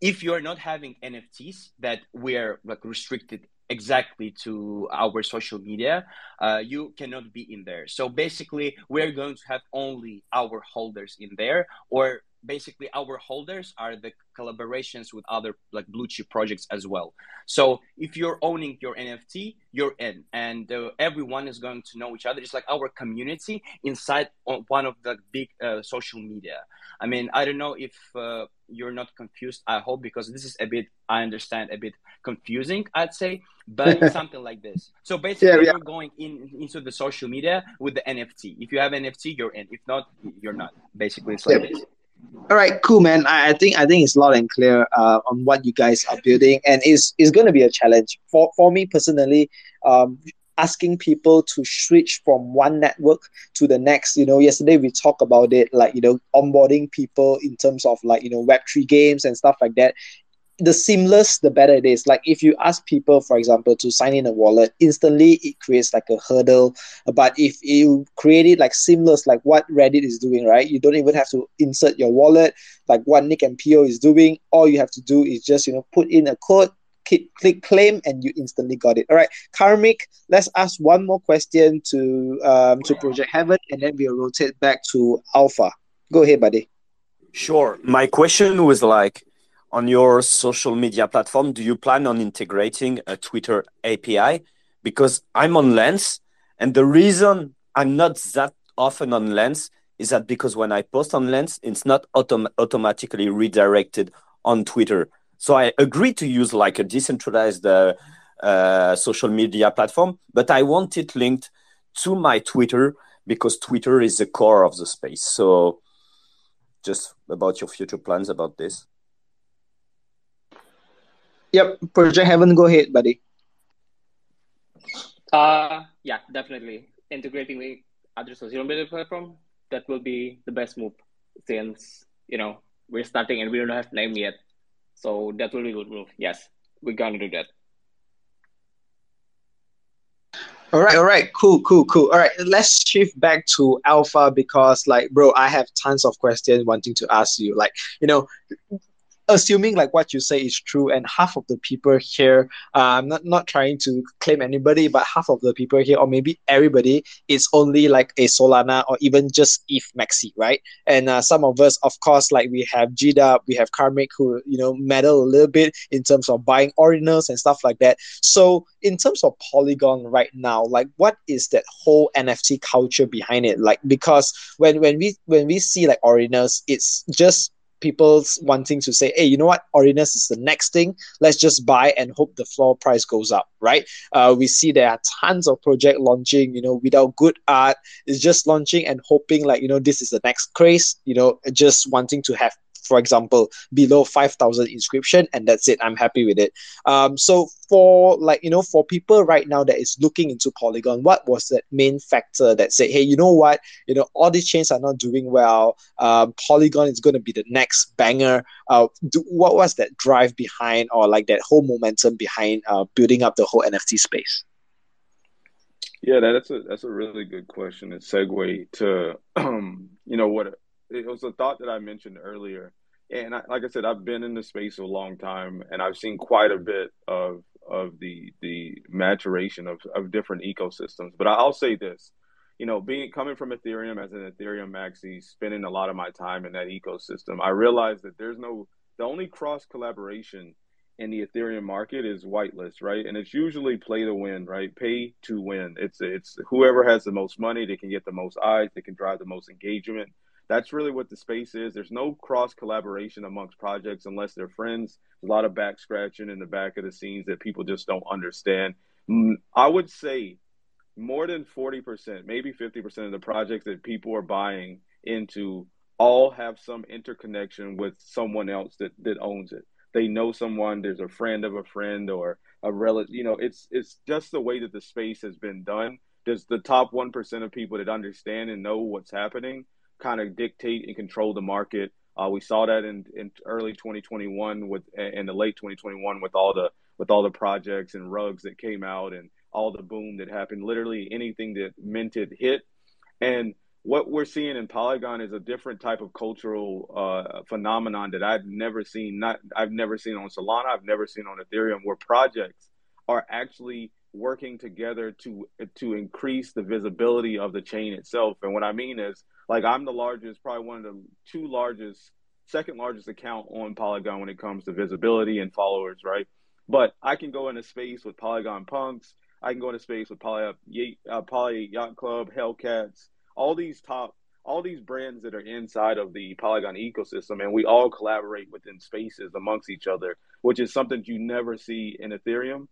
if you're not having NFTs that we're like restricted exactly to our social media, uh, you cannot be in there. So basically, we're going to have only our holders in there, or basically our holders are the collaborations with other like blue chip projects as well. So if you're owning your nft you're in and uh, everyone is going to know each other it's like our community inside one of the big uh, social media. I mean i don't know if uh, you're not confused i hope because this is a bit i understand a bit confusing i'd say but (laughs) something like this. So basically yeah, yeah. you're going in into the social media with the nft if you have nft you're in. If not you're not. Basically it's like yeah. this all right, cool, man. I, I think I think it's loud and clear uh, on what you guys are building, and it's it's going to be a challenge for for me personally. Um, asking people to switch from one network to the next. You know, yesterday we talked about it, like you know, onboarding people in terms of like you know Web three games and stuff like that the seamless, the better it is. Like if you ask people, for example, to sign in a wallet, instantly it creates like a hurdle. But if you create it like seamless, like what Reddit is doing, right? You don't even have to insert your wallet, like what Nick and Pio is doing. All you have to do is just you know put in a code, click, click claim, and you instantly got it. All right, Karmic, let's ask one more question to um to Project Heaven, and then we'll rotate back to Owlpha. Go ahead, buddy. Sure. My question was like on your social media platform, do you plan on integrating a Twitter API? Because I'm on Lens, and the reason I'm not that often on Lens is that because when I post on Lens, it's not autom- automatically redirected on Twitter. So I agree to use like a decentralized uh, uh, social media platform, but I want it linked to my Twitter because Twitter is the core of the space. So just about your future plans about this. Yep, Project Heaven, go ahead, buddy. Uh, yeah, definitely integrating with other social media platform that will be the best move since you know we're starting and we don't have name yet. So that will be a good move. Yes, we're gonna do that. All right, all right, cool, cool, cool. All right, let's shift back to Owlpha because, like, bro, I have tons of questions wanting to ask you. Like, you know, assuming like what you say is true, and half of the people here, uh, I'm not not trying to claim anybody, but half of the people here, or maybe everybody, is only like a Solana or even just ETH Maxi, right? And uh, some of us, of course, like we have GDAP, we have Karmic, who you know meddle a little bit in terms of buying ordinals and stuff like that. So in terms of Polygon right now, like what is that whole NFT culture behind it? Like because when when we when we see like ordinals, it's just people's wanting to say, hey, you know what, Ordinals is the next thing. Let's just buy and hope the floor price goes up, right? Uh, we see there are tons of project launching, you know, without good art. It's just launching and hoping like, you know, this is the next craze, you know, just wanting to have for example, below 5,000 inscription, and that's it. I'm happy with it. Um, so for like, you know, for people right now that is looking into Polygon, what was that main factor that said, hey, you know what, you know, all these chains are not doing well. Um, Polygon is going to be the next banger. Uh, do, what was that drive behind or like that whole momentum behind uh, building up the whole NFT space? Yeah, that's a that's a really good question and segue to um, (clears throat) you know what it was a thought that I mentioned earlier and I, like I said, I've been in the space a long time, and I've seen quite a bit of of the the maturation of, of different ecosystems. But I'll say this, you know, being coming from Ethereum as an Ethereum maxi, spending a lot of my time in that ecosystem, I realized that there's no the only cross collaboration in the Ethereum market is whitelist, right? And it's usually play to win, right? Pay to win. It's it's whoever has the most money, they can get the most eyes, they can drive the most engagement that's really what the space is. There's no cross collaboration amongst projects unless they're friends. A lot of back scratching in the back of the scenes that people just don't understand. Mm, I would say more than 40%, maybe 50% of the projects that people are buying into all have some interconnection with someone else that, that owns it. They know someone, there's a friend of a friend or a relative, you know, it's it's just the way that the space has been done. There's the top 1% of people that understand and know what's happening kind of dictate and control the market. Uh, we saw that in, in early 2021 with in the late 2021 with all the with all the projects and rugs that came out and all the boom that happened. Literally anything that minted hit. And what we're seeing in Polygon is a different type of cultural uh, phenomenon that I've never seen. Not I've never seen on Solana. I've never seen on Ethereum, where projects are actually working together to to increase the visibility of the chain itself. And what I mean is like I'm the largest, probably one of the two largest, second largest account on Polygon when it comes to visibility and followers, right? But I can go into space with Polygon Punks. I can go into space with Poly, uh, Poly Yacht Club, Hellcats, all these top, all these brands that are inside of the Polygon ecosystem, and we all collaborate within spaces amongst each other, which is something you never see in Ethereum.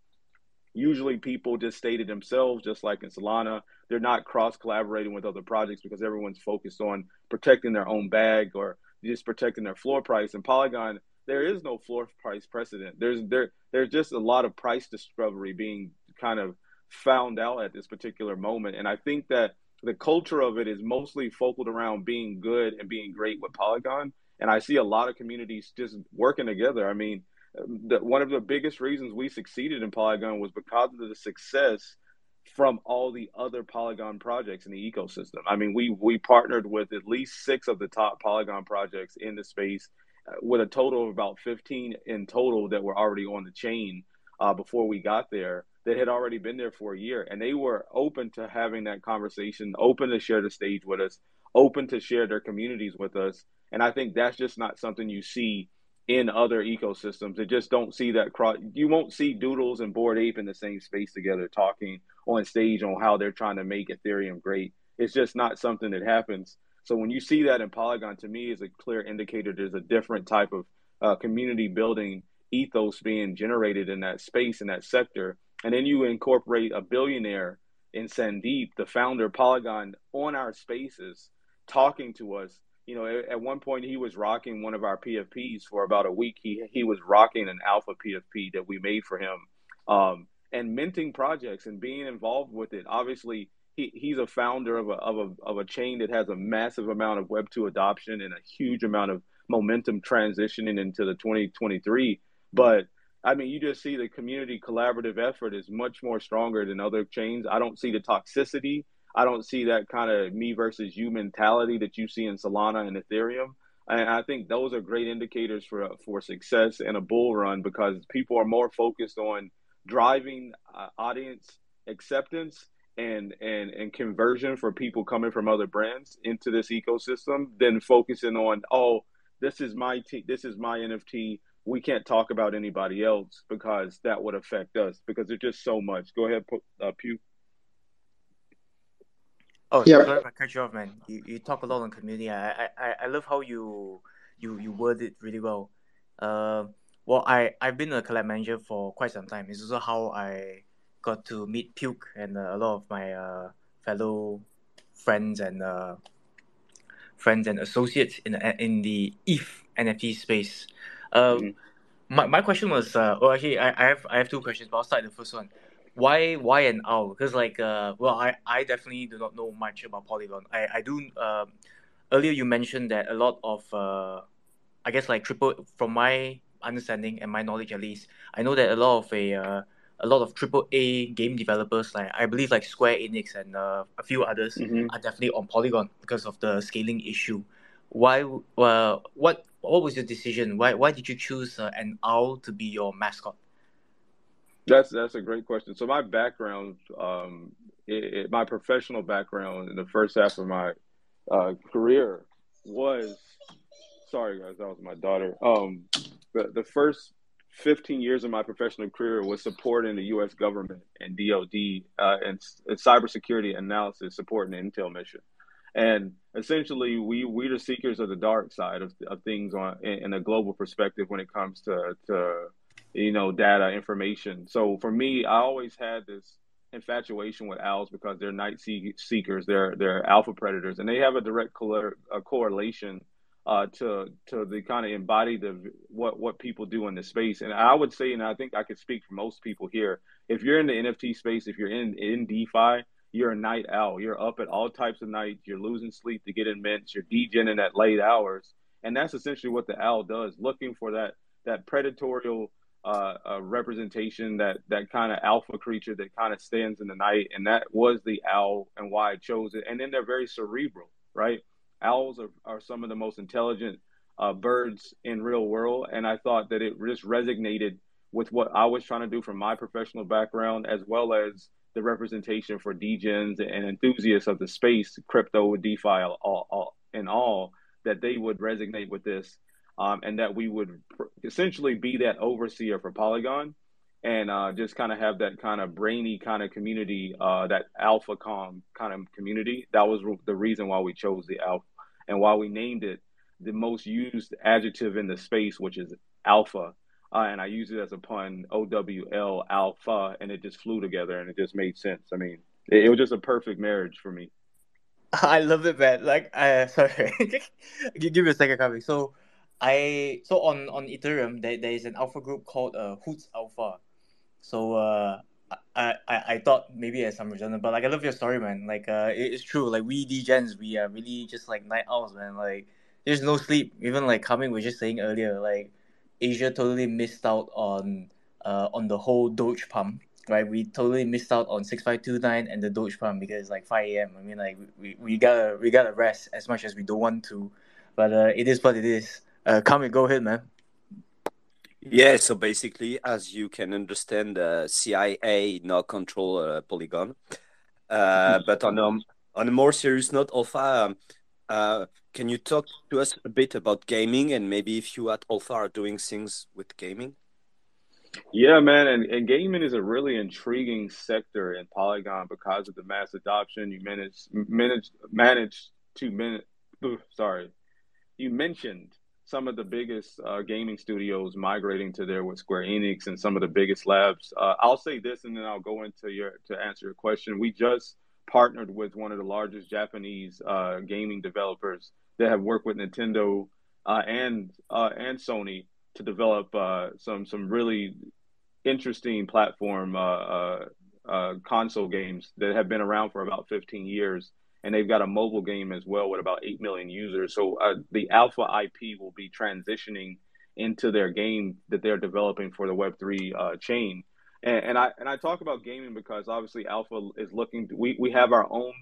Usually, people just stay to themselves, just like in Solana they're not cross collaborating with other projects because everyone's focused on protecting their own bag or just protecting their floor price. And Polygon, there is no floor price precedent. There's there there's just a lot of price discovery being kind of found out at this particular moment. And I think that the culture of it is mostly focused around being good and being great with Polygon. And I see a lot of communities just working together. I mean, the, one of the biggest reasons we succeeded in Polygon was because of the success from all the other Polygon projects in the ecosystem. I mean, we we partnered with at least six of the top Polygon projects in the space, uh, with a total of about 15 in total that were already on the chain uh, before we got there. That had already been there for a year, and they were open to having that conversation, open to share the stage with us, open to share their communities with us. And I think that's just not something you see in other ecosystems. They just don't see that cross. You won't see Doodles and Bored Ape in the same space together talking on stage on how they're trying to make Ethereum great. It's just not something that happens. So when you see that in Polygon, to me, is a clear indicator there's a different type of uh, community building ethos being generated in that space in that sector. And then you incorporate a billionaire in Sandeep, the founder of Polygon, on our spaces, talking to us you know, at, one point he was rocking one of our PFPs for about a week. He he was rocking an alpha PFP that we made for him, um, and minting projects and being involved with it. Obviously, he, he's a founder of a, of a of a chain that has a massive amount of Web two adoption and a huge amount of momentum transitioning into the 2023. But I mean, you just see the community collaborative effort is much more stronger than other chains. I don't see the toxicity I don't see that kind of me versus you mentality that you see in Solana and Ethereum. And I think those are great indicators for for success in a bull run because people are more focused on driving uh, audience acceptance and and and conversion for people coming from other brands into this ecosystem than focusing on oh this is my t- this is my NFT we can't talk about anybody else because that would affect us because there's just so much. Go ahead, put uh, Pew. Oh, yeah. sorry if I cut you off, man. You, you talk a lot on community. I, I, I love how you you you word it really well. Uh, well, I I've been a collab manager for quite some time. It's also how I got to meet Puke and uh, a lot of my uh, fellow friends and uh, friends and associates in the, in the ETH NFT space. Uh, mm-hmm. my, my question was, uh, well, actually, I, I have I have two questions, but I'll start with the first one. Why why an owl? Because like, uh, well, I, I definitely do not know much about Polygon. I I do. Um, earlier you mentioned that a lot of, uh, I guess like triple from my understanding and my knowledge at least, I know that a lot of a uh, a lot of triple A game developers, like I believe like Square Enix and uh, a few others, mm-hmm. are definitely on Polygon because of the scaling issue. Why? Well, what what was your decision? Why why did you choose uh, an owl to be your mascot? That's that's a great question. So my background, um, it, it, my professional background in the first half of my uh, career was, sorry guys, that was my daughter. Um, the the first 15 years of my professional career was supporting the U.S. government and DoD uh, and, and cybersecurity analysis, supporting the intel mission. And essentially, we we the seekers of the dark side of, of things on in, in a global perspective when it comes to to you know data information. So for me, I always had this infatuation with owls because they're night seekers, they're they're alpha predators, and they have a direct a correlation uh, to to the kind of embody the what what people do in the space. And I would say, and I think I could speak for most people here, if you're in the NFT space, if you're in in DeFi, you're a night owl. You're up at all types of nights. You're losing sleep to get in mints. You're degenerating at late hours, and that's essentially what the owl does, looking for that that predatorial uh, uh, representation, that that kind of alpha creature that kind of stands in the night, and that was the owl and why I chose it. And then they're very cerebral, right? Owls are, are some of the most intelligent uh, birds in real world, and I thought that it just resonated with what I was trying to do from my professional background, as well as the representation for degens and enthusiasts of the space, crypto, DeFi, all, all, and all, that they would resonate with this, um, and that we would essentially be that overseer for Polygon, and uh, just kind of have that kind of brainy kind of community, uh, that alpha com kind of community. That was the reason why we chose the alpha, and why we named it the most used adjective in the space, which is alpha uh, and I use it as a pun, O W L alpha, and it just flew together, and it just made sense. I mean, it, it was just a perfect marriage for me. (laughs) I love it, man. Like, I (laughs) sorry, give me a second, coming. So, I so on on Ethereum, there, there is an alpha group called uh, Hoots Alpha. So, uh, I, I I thought maybe as some redundant, but like I love your story, man. Like, uh, it, it's true. Like we degens, we are really just like night owls, man. Like, there's no sleep. Even like coming, we are just saying earlier, like Asia totally missed out on uh, on the whole Doge pump, right? We totally missed out on six five two nine and the Doge pump because like five a.m. I mean, like we, we gotta we gotta rest as much as we don't want to, but uh, it is what it is. Uh, come go ahead, man. Yeah, so basically, as you can understand, the uh, CIA now control uh, Polygon. Uh, (laughs) but on a, on a more serious note, Owlpha, um, uh, can you talk to us a bit about gaming and maybe if you at Owlpha are doing things with gaming? Yeah, man, and, and gaming is a really intriguing sector in Polygon because of the mass adoption. You managed manage manage to minute. Sorry, you mentioned some of the biggest uh, gaming studios migrating to there with Square Enix and some of the biggest labs. Uh, I'll say this, and then I'll go into your to answer your question. We just partnered with one of the largest Japanese uh, gaming developers that have worked with Nintendo uh, and uh, and Sony to develop uh, some some really interesting platform console games that have been around for about 15 years. And they've got a mobile game as well with about 8 million users. So the Owlpha IP will be transitioning into their game that they're developing for the Web3 chain. And, and, I and I talk about gaming because obviously Owlpha is looking. We we have our own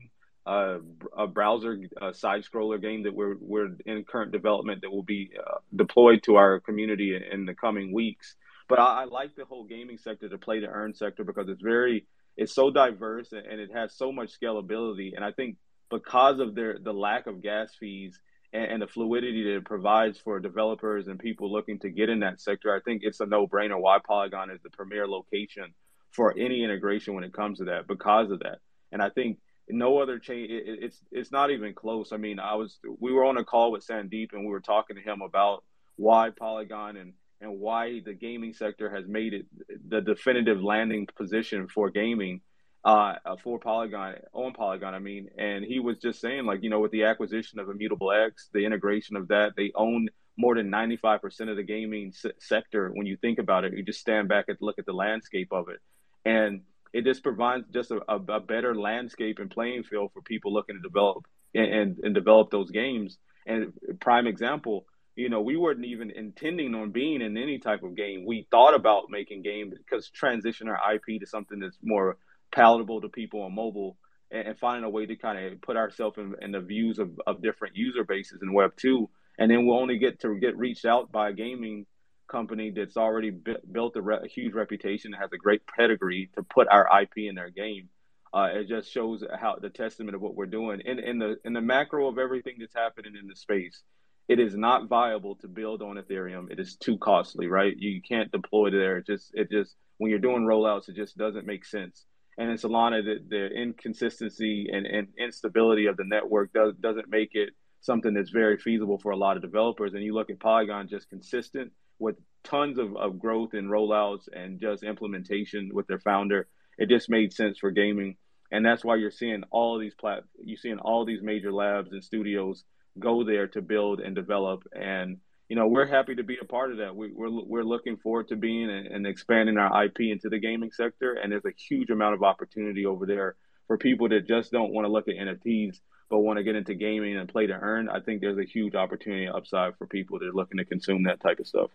uh, a browser uh, side scroller game that we're we're in current development that will be uh, deployed to our community in, in the coming weeks. But I, I, like the whole gaming sector, the play to earn sector, because it's very it's so diverse and it has so much scalability. And I think because of their the lack of gas fees and, and, the fluidity that it provides for developers and people looking to get in that sector, I think it's a no brainer why Polygon is the premier location for any integration when it comes to that because of that. And I think no other chain it, it's it's not even close. I mean, I was we were on a call with Sandeep and we were talking to him about why Polygon and and why the gaming sector has made it the definitive landing position for gaming uh, for Polygon on Polygon. I mean, and he was just saying like you know with the acquisition of Immutable X, the integration of that, they own more than 95% of the gaming s- sector. When you think about it, you just stand back and look at the landscape of it, and it just provides just a, a, a better landscape and playing field for people looking to develop and, and, and develop those games. And prime example, you know, we weren't even intending on being in any type of game. We thought about making games because transition our IP to something that's more palatable to people on mobile and, and finding a way to kind of put ourselves in, in, the views of, of different user bases in Web two. And then we'll only get to get reached out by a gaming company that's already built a, re- a, huge reputation, and has a great pedigree to put our IP in their game. Uh, it just shows how the testament of what we're doing in, in the in the macro of everything that's happening in the space it is not viable to build on Ethereum. It is too costly, right? You can't deploy there. It just it just when you're doing rollouts, it just doesn't make sense. And in Solana, the, the inconsistency and, and instability of the network does doesn't make it something that's very feasible for a lot of developers. And you look at Polygon, just consistent with tons of, of growth and rollouts and just implementation with their founder. It just made sense for gaming. And that's why you're seeing all these plat you're seeing all these major labs and studios go there to build and develop. And you know, we're happy to be a part of that. We, are we're, we're looking forward to being and, and expanding our IP into the gaming sector. And there's a huge amount of opportunity over there for people that just don't want to look at NFTs but want to get into gaming and play to earn. I think there's a huge opportunity upside for people that are looking to consume that type of stuff.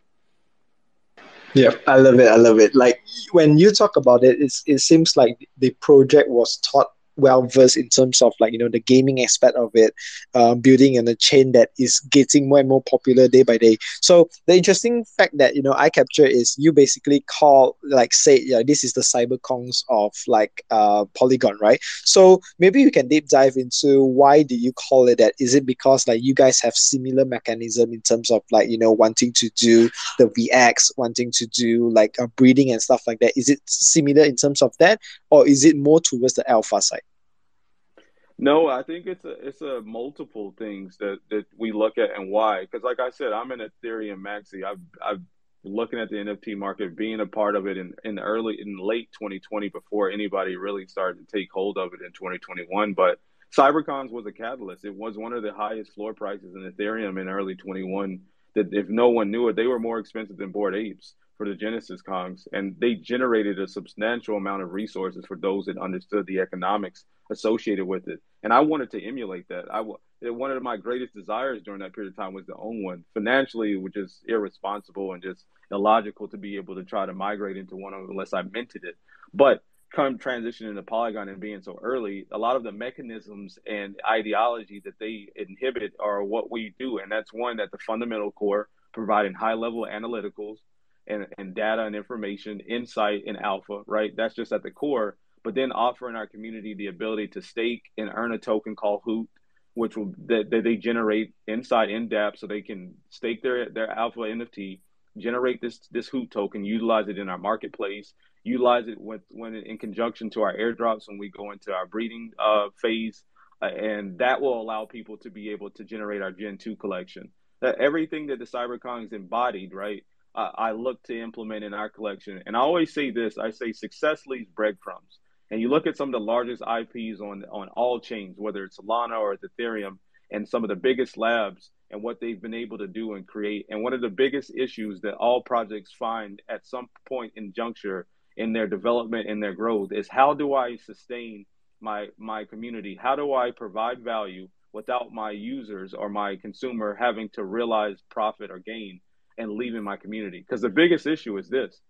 Yeah, I love it. I love it. Like when you talk about it, it's, it seems like the project was thought well versed in terms of like you know the gaming aspect of it, um, building in a chain that is getting more and more popular day by day. So the interesting fact that you know I capture is you basically call like say yeah this is the CyberKongz of like uh Polygon right. So maybe you can deep dive into why do you call it that? Is it because like you guys have similar mechanism in terms of like you know wanting to do the VX, wanting to do like a breeding and stuff like that? Is it similar in terms of that, or is it more towards the alpha side? No, I think it's a it's a multiple things that that we look at and why. Because like I said, I'm an Ethereum maxi. I've I've looking at the NFT market, being a part of it in in early in late 2020 before anybody really started to take hold of it in 2021. But CyberKongz was a catalyst. It was one of the highest floor prices in Ethereum in early 21. That if no one knew it, they were more expensive than Bored Apes for the Genesis Kongs, and they generated a substantial amount of resources for those that understood the economics associated with it. And I wanted to emulate that. I one of my greatest desires during that period of time was to own one. Financially, which is irresponsible and just illogical to be able to try to migrate into one unless I minted it. But come transitioning to Polygon and being so early, a lot of the mechanisms and ideology that they inhibit are what we do, and that's one that the fundamental core providing high level analyticals and, and data and information, insight and alpha, right? That's just at the core. But then offering our community the ability to stake and earn a token called Hoot, which will that, that they generate inside in dApp so they can stake their their alpha NFT, generate this this Hoot token, utilize it in our marketplace, utilize it with, when in conjunction to our airdrops when we go into our breeding uh, phase, uh, and that will allow people to be able to generate our Gen two collection. That everything that the CyberKongz embodied, right? I look to implement in our collection. And I always say this: I say success leaves breadcrumbs. And you look at some of the largest IPs on on all chains, whether it's Solana or it's Ethereum, and some of the biggest labs and what they've been able to do and create. And one of the biggest issues that all projects find at some point in juncture in their development and their growth is how do I sustain my my community? How do I provide value without my users or my consumer having to realize profit or gain? And leaving my community. Because the biggest issue is this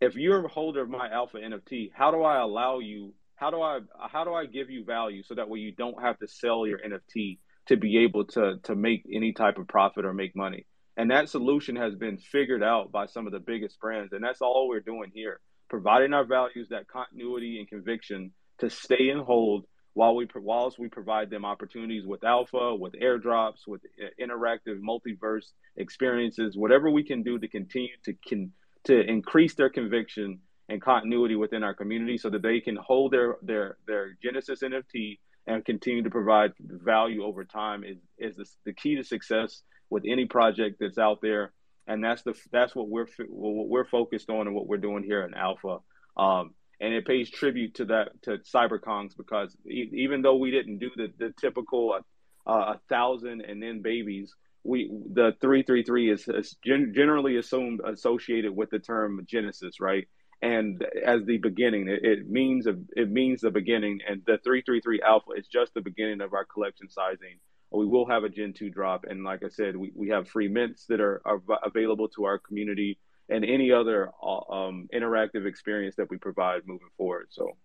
if you're a holder of my alpha NFT, how do I allow you how do I how do I give you value so that way you don't have to sell your NFT to be able to to make any type of profit or make money. And that solution has been figured out by some of the biggest brands, and that's all we're doing here, providing our values that continuity and conviction to stay and hold while we whilst we provide them opportunities with alpha, with airdrops, with uh, interactive multiverse experiences, whatever we can do to continue to can to increase their conviction and continuity within our community, so that they can hold their their their Genesis NFT and continue to provide value over time is is the, the key to success with any project that's out there. And that's the that's what we're what we're focused on and what we're doing here in Owlpha. Um, and it pays tribute to that to CyberKongz because even though we didn't do the, the typical uh, a thousand and then babies, we the three three three is, is gen- generally assumed associated with the term Genesis, right? And as the beginning, it, it means a, it means the beginning, and the three three three alpha is just the beginning of our collection sizing. We will have a Gen two drop, and like I said, we, we have free mints that are, are available to our community and any other uh, um, interactive experience that we provide moving forward. So.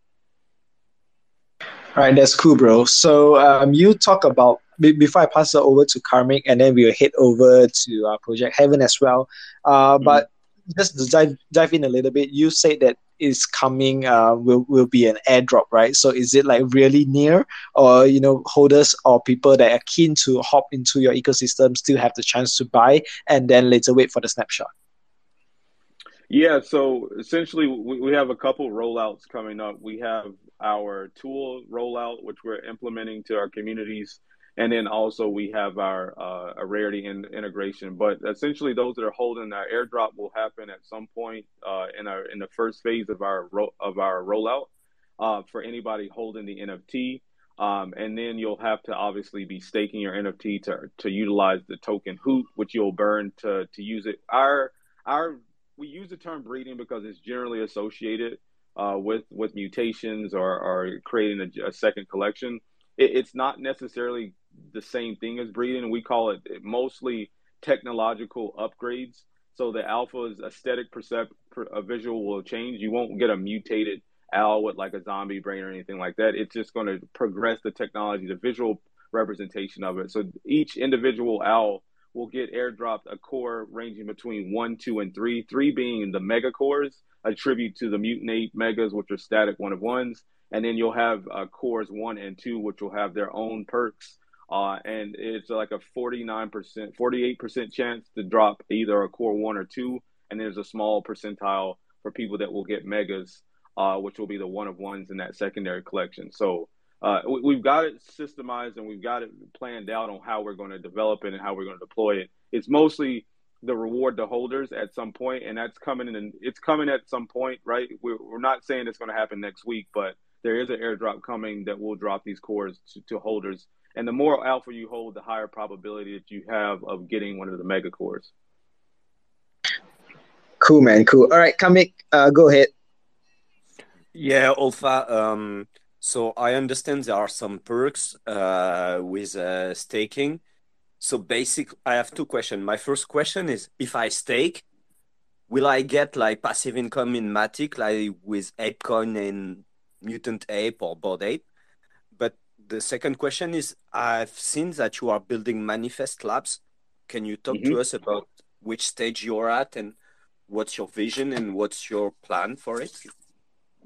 All right, that's cool, bro. So um, you talk about before I pass it over to Karmik, and then we'll head over to uh, Project Heaven as well. Uh, mm-hmm. But just to dive dive in a little bit, you said that is coming uh, will will be an airdrop, right? So is it like really near, or you know, holders or people that are keen to hop into your ecosystem still have the chance to buy, and then later wait for the snapshot? Yeah, so essentially, we, we have a couple rollouts coming up. We have our tool rollout, which we're implementing to our communities, and then also we have our uh, a rarity in, integration. But essentially, those that are holding our airdrop will happen at some point uh, in our in the first phase of our ro- of our rollout uh, for anybody holding the NFT. Um, and then you'll have to obviously be staking your NFT to to utilize the token Hoot, which you'll burn to to use it. Our our we use the term breeding because it's generally associated uh, with with mutations or, or creating a, a second collection. It, it's not necessarily the same thing as breeding. We call it mostly technological upgrades. So the alpha's aesthetic percept a visual will change. You won't get a mutated owl with like a zombie brain or anything like that. It's just going to progress the technology, the visual representation of it. So each individual owl will get airdropped a core ranging between one, two, and three. Three being the mega cores, a tribute to the mutant ape megas, which are static one of ones. And then you'll have uh, cores one and two, which will have their own perks. Uh, and it's like a 49%, 48% chance to drop either a core one or two. And there's a small percentile for people that will get megas, uh, which will be the one of ones in that secondary collection. So uh, we, have got it systemized and we've got it planned out on how we're going to develop it and how we're going to deploy it. It's mostly the reward to holders at some point, and that's coming. And it's coming at some point, right? We're, we're not saying it's going to happen next week, but there is an airdrop coming that will drop these cores to, to holders. And the more alpha you hold, the higher probability that you have of getting one of the mega cores. Cool, man. Cool. All right, Kamik, uh, go ahead. Yeah, Owlpha. Um, so I understand there are some perks uh, with uh, staking. So basic, I have two questions. My first question is, if I stake, will I get like passive income in Matic, like with ApeCoin and Mutant Ape or Bored Ape? But the second question is, I've seen that you are building Manifest Labs. Can you talk mm-hmm. to us about which stage you're at and what's your vision and what's your plan for it?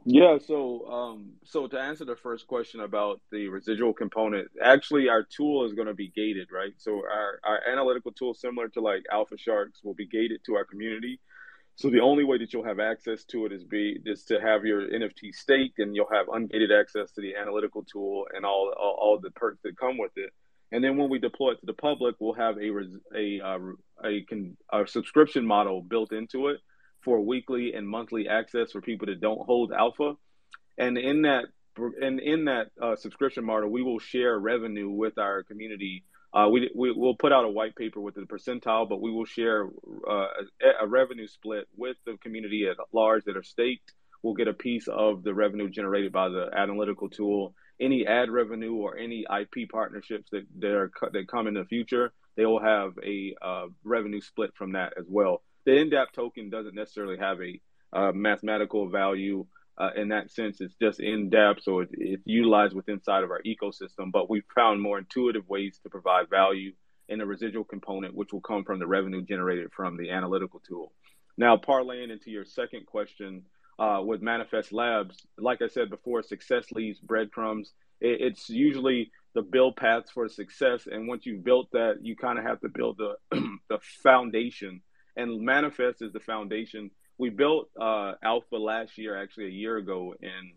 Yeah, so um, so to answer the first question about the residual component, actually our tool is going to be gated, right? So our, our analytical tool, similar to like Alpha Sharks, will be gated to our community. So the only way that you'll have access to it is be is to have your NFT staked, and you'll have ungated access to the analytical tool and all all, all the perks that come with it. And then when we deploy it to the public, we'll have a a uh, a, a, a subscription model built into it for weekly and monthly access for people that don't hold alpha. And in that and in that uh, subscription model, we will share revenue with our community. Uh, we, we will put out a white paper with the percentile, but we will share uh, a, a, revenue split with the community at large that are staked. We'll get a piece of the revenue generated by the analytical tool. Any ad revenue or any IP partnerships that that, are, that come in the future, they will have a uh, revenue split from that as well the NDAP token doesn't necessarily have a uh, mathematical value uh, in that sense. It's just in depth, so it, it's utilized within inside of our ecosystem. But we've found more intuitive ways to provide value in a residual component, which will come from the revenue generated from the analytical tool. Now, parlaying into your second question uh, with Manifest Labs, like I said before, success leaves breadcrumbs. It, it's usually the build paths for success, and once you've built that, you kind of have to build the (clears throat) the foundation. And Manifest is the foundation. We built uh, Owlpha last year, actually a year ago, in,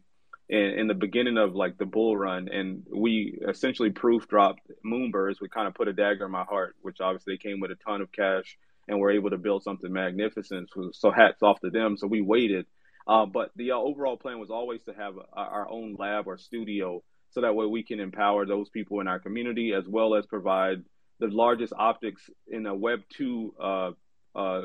in in the beginning of like the bull run, and we essentially proof dropped Moonbirds. We kind of put a dagger in my heart, which obviously came with a ton of cash and we're able to build something magnificent. So hats off to them. So we waited. Uh, but the uh, overall plan was always to have a, our own lab or studio so that way we can empower those people in our community as well as provide the largest optics in a web 2 uh,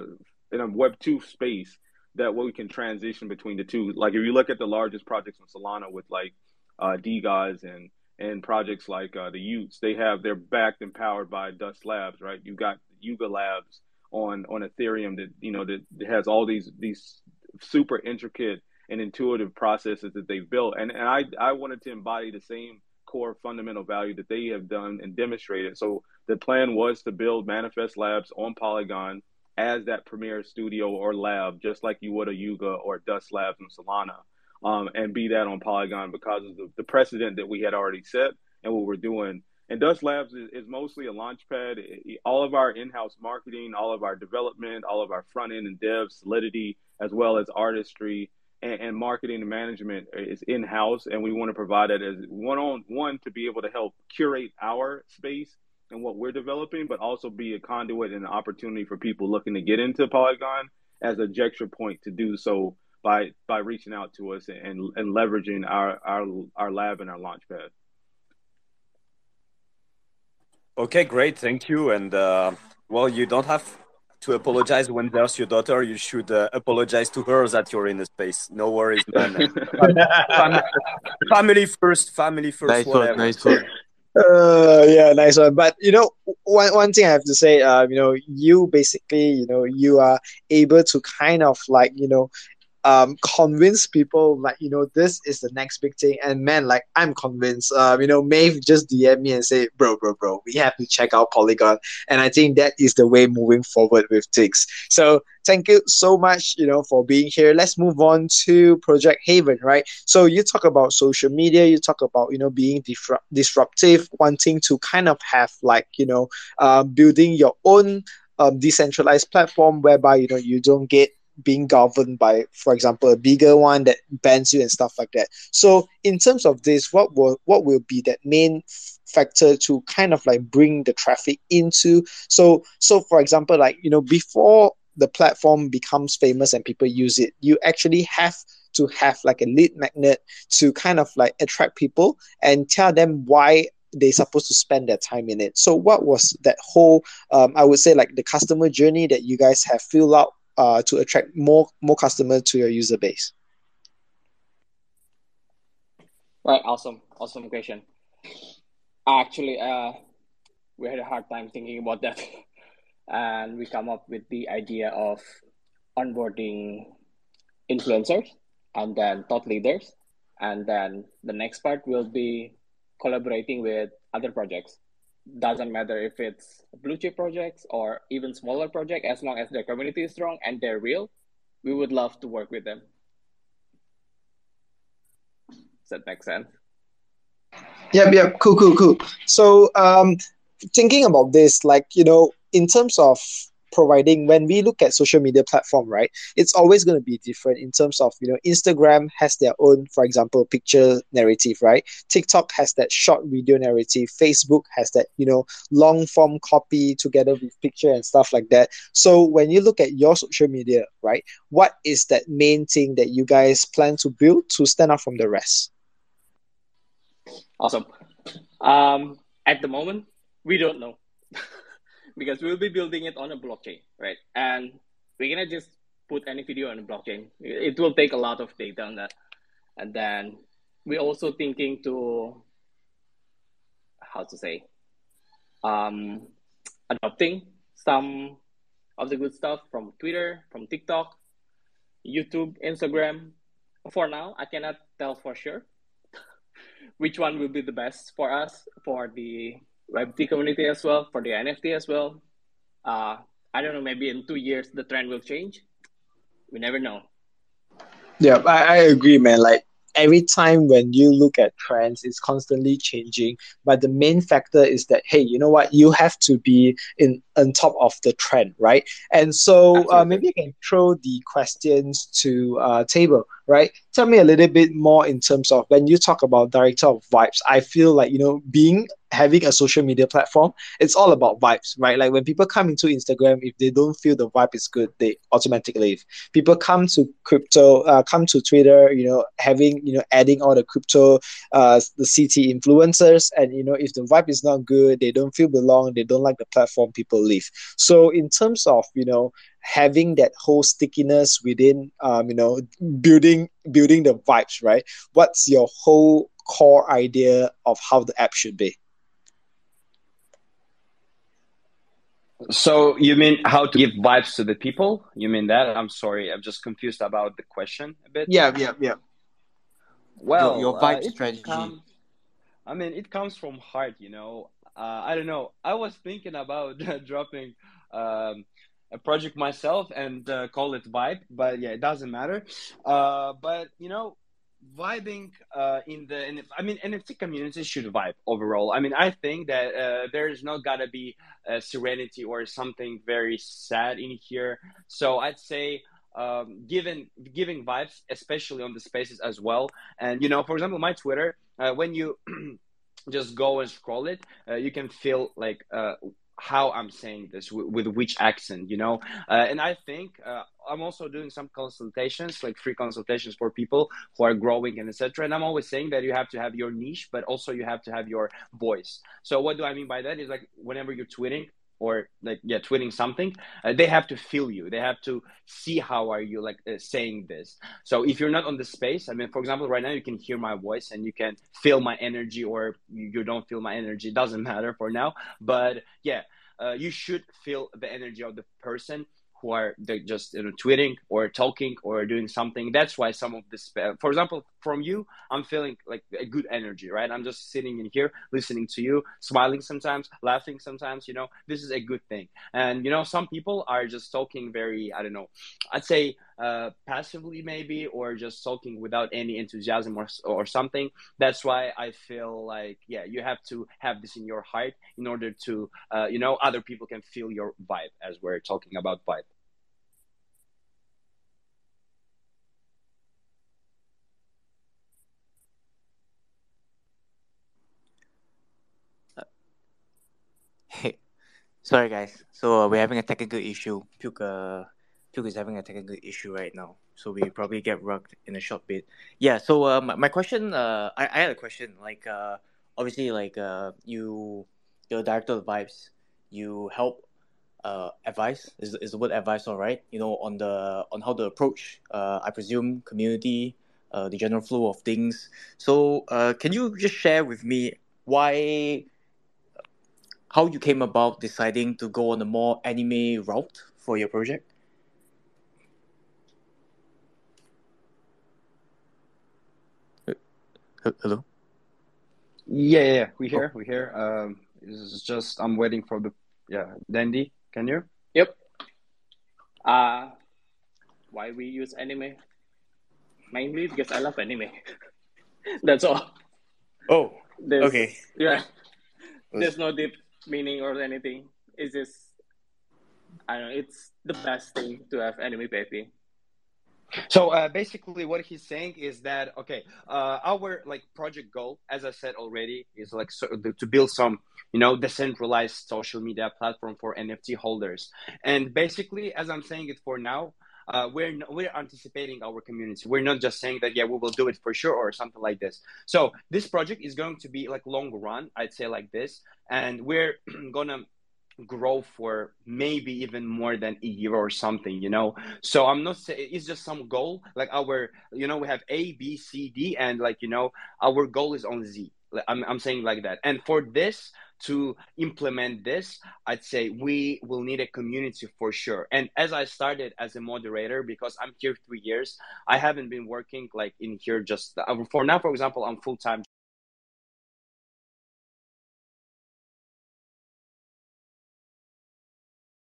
in a web 2 space that we can transition between the two. Like if you look at the largest projects in solana with like uh, guys and and projects like uh, the y00ts they have they're backed and powered by dust labs right? You've got yuga labs on on Ethereum that you know that, has all these these super intricate and intuitive processes that they've built, and and I I wanted to embody the same core fundamental value that they have done and demonstrated. So the plan was to build Manifest Labs on Polygon as that premier studio or lab, just like you would a Yuga or Dust Labs in Solana, um, and be that on Polygon because of the, the precedent that we had already set and what we're doing and Dust Labs is, is mostly a launch pad. All of our in-house marketing, all of our development, all of our front end and dev, Solidity, as well as artistry and, and marketing and management is in-house, and we want to provide it as one on one to be able to help curate our space and what we're developing, but also be a conduit and an opportunity for people looking to get into Polygon as a gesture point to do so by by reaching out to us and and leveraging our our our lab and our launch pad. Okay, great. Thank you. And uh, well, you don't have to apologize when there's your daughter. You should uh, apologize to her that you're in the space. No worries, man. (laughs) family, family, first, family first. Nice whatever. one, nice one. Uh, yeah, nice one. But you know, one one thing I have to say, uh, you know, you basically, you know, you are able to kind of like, you know, um, convince people like you know this is the next big thing. And man like i'm convinced um, you know Maeve just dm me and say bro bro bro we have to check out polygon. And i think that is the way moving forward with Tix so thank you so much you know for being here. Let's move on to project haven right? So you talk about social media you talk about you know being disrupt- disruptive wanting to kind of have like you know uh, building your own um, decentralized platform whereby you know you don't get being governed by, for example, a bigger one that bans you and stuff like that. So in terms of this, what will what will be that main factor to kind of like bring the traffic into? So so for example, like you know, before the platform becomes famous and people use it, you actually have to have like a lead magnet to kind of like attract people and tell them why they're supposed to spend their time in it. So, what was that whole, um, I would say, like the customer journey that you guys have filled out uh, to attract more more customers to your user base? Right, awesome, awesome question. Actually, uh, we had a hard time thinking about that, (laughs) and we come up with the idea of onboarding influencers and then thought leaders, and then the next part will be collaborating with other projects doesn't matter if it's blue chip projects or even smaller project as long as their community is strong and they're real we would love to work with them. Does that make sense? Yep yep cool cool cool. So um thinking about this like you know in terms of providing when we look at social media platform right it's always going to be different in terms of you know instagram has their own for example picture narrative right? Tiktok has that short video narrative. Facebook has that you know long form copy together with picture and stuff like that. So when you look at your social media right what is that main thing that you guys plan to build to stand out from the rest? Awesome. Um at the moment we don't know (laughs) because we'll be building it on a blockchain, right? And we're gonna just put any video on a blockchain. It will take a lot of data on that, and then we're also thinking to how to say, um, adopting some of the good stuff from Twitter, from TikTok, YouTube, Instagram, for now, I cannot tell for sure (laughs) which one will be the best for us for the Web3 community as well, for the NFT as well. Uh, I don't know, maybe in two years the trend will change. We never know. Yeah, I, I agree, man. Like every time when you look at trends, it's constantly changing. But the main factor is that hey, you know what? You have to be in on top of the trend, right? And so uh, maybe you can throw the questions to uh, table, right? Tell me a little bit more in terms of when you talk about director of vibes. I feel like you know being having a social media platform, it's all about vibes, right? Like when people come into Instagram, if they don't feel the vibe is good, they automatically leave. People come to crypto, uh, come to Twitter, you know, having, you know, adding all the crypto, uh, the CT influencers. And, you know, if the vibe is not good, they don't feel belong, they don't like the platform, people leave. So in terms of, you know, having that whole stickiness within um, you know building building the vibes right what's your whole core idea of how the app should be So you mean how to give vibes to the people? You mean that? I'm sorry, I'm just confused about the question a bit. Yeah, yeah, yeah. Well, your, your vibe uh, strategy. Comes, I mean, it comes from heart, you know. Uh, I don't know. I was thinking about (laughs) dropping um, a project myself and uh, call it Vibe, but yeah, it doesn't matter. Uh, but you know, vibing uh, in the I mean NFT community should vibe overall. I mean I think that uh, there's not gotta be serenity or something very sad in here. So I'd say um, given giving vibes, especially on the spaces as well. And you know, for example, my Twitter, uh, when you (clears throat) just go and scroll it, uh, you can feel like uh, how I'm saying this with, with which accent, you know. Uh, and I think uh, I'm also doing some consultations, like free consultations for people who are growing and etc. And I'm always saying that you have to have your niche, but also you have to have your voice. So what do I mean by that? Is like whenever you're tweeting, or like yeah tweeting something uh, they have to feel you. They have to see how are you like uh, saying this. So if you're not on the space i mean for example right now you can hear my voice and you can feel my energy or you, don't feel my energy it doesn't (laughs) matter for now. But yeah uh, you should feel the energy of the person who are just you know tweeting or talking or doing something. That's why some of this uh, for example from you i'm feeling like a good energy right? I'm just sitting in here listening to you smiling sometimes laughing sometimes you know? This is a good thing. And you know some people are just talking very i don't know i'd say uh, passively maybe or just sulking without any enthusiasm or, or something that's why i feel like yeah you have to have this in your heart in order to uh, you know other people can feel your vibe as we're talking about vibe Hey, sorry guys. So uh, we're having a technical issue. Puke, Puke is having a technical issue right now. So we probably get rugged in a short bit. Yeah. So uh, my, my question, uh, I, I had a question. Like, uh, obviously, like uh, you, you're director of vibes. You help uh advice is is the word advice all right? You know, on the on how to approach. Uh, I presume community, uh, the general flow of things. So uh, can you just share with me why how you came about deciding to go on a more anime route for your project? Hello. Yeah, yeah, yeah. we hear, oh. we hear. Um, this is just I'm waiting for the yeah, Dandy. Can you? Yep. Uh why we use anime? Mainly because I love anime. (laughs) That's all. Oh. There's, okay. Yeah. (laughs) There's no deep meaning or anything. It's just I don't know. It's the best thing to have anime baby. So uh, basically, what he's saying is that okay, uh, our like project goal, as I said already, is like so, to build some you know decentralized social media platform for NFT holders. And basically, as I'm saying it for now, uh, we're we're anticipating our community. We're not just saying that yeah we will do it for sure or something like this. So this project is going to be like long run, I'd say like this, and we're (clears throat) gonna grow for maybe even more than a year or something you know so i'm not saying it's just some goal like our you know we have a b c d and like you know our goal is on z I'm, I'm saying like that and for this to implement this, I'd say we will need a community for sure. And as I started as a moderator, because I'm here three years, I haven't been working like in here just uh, for now. For example, I'm full time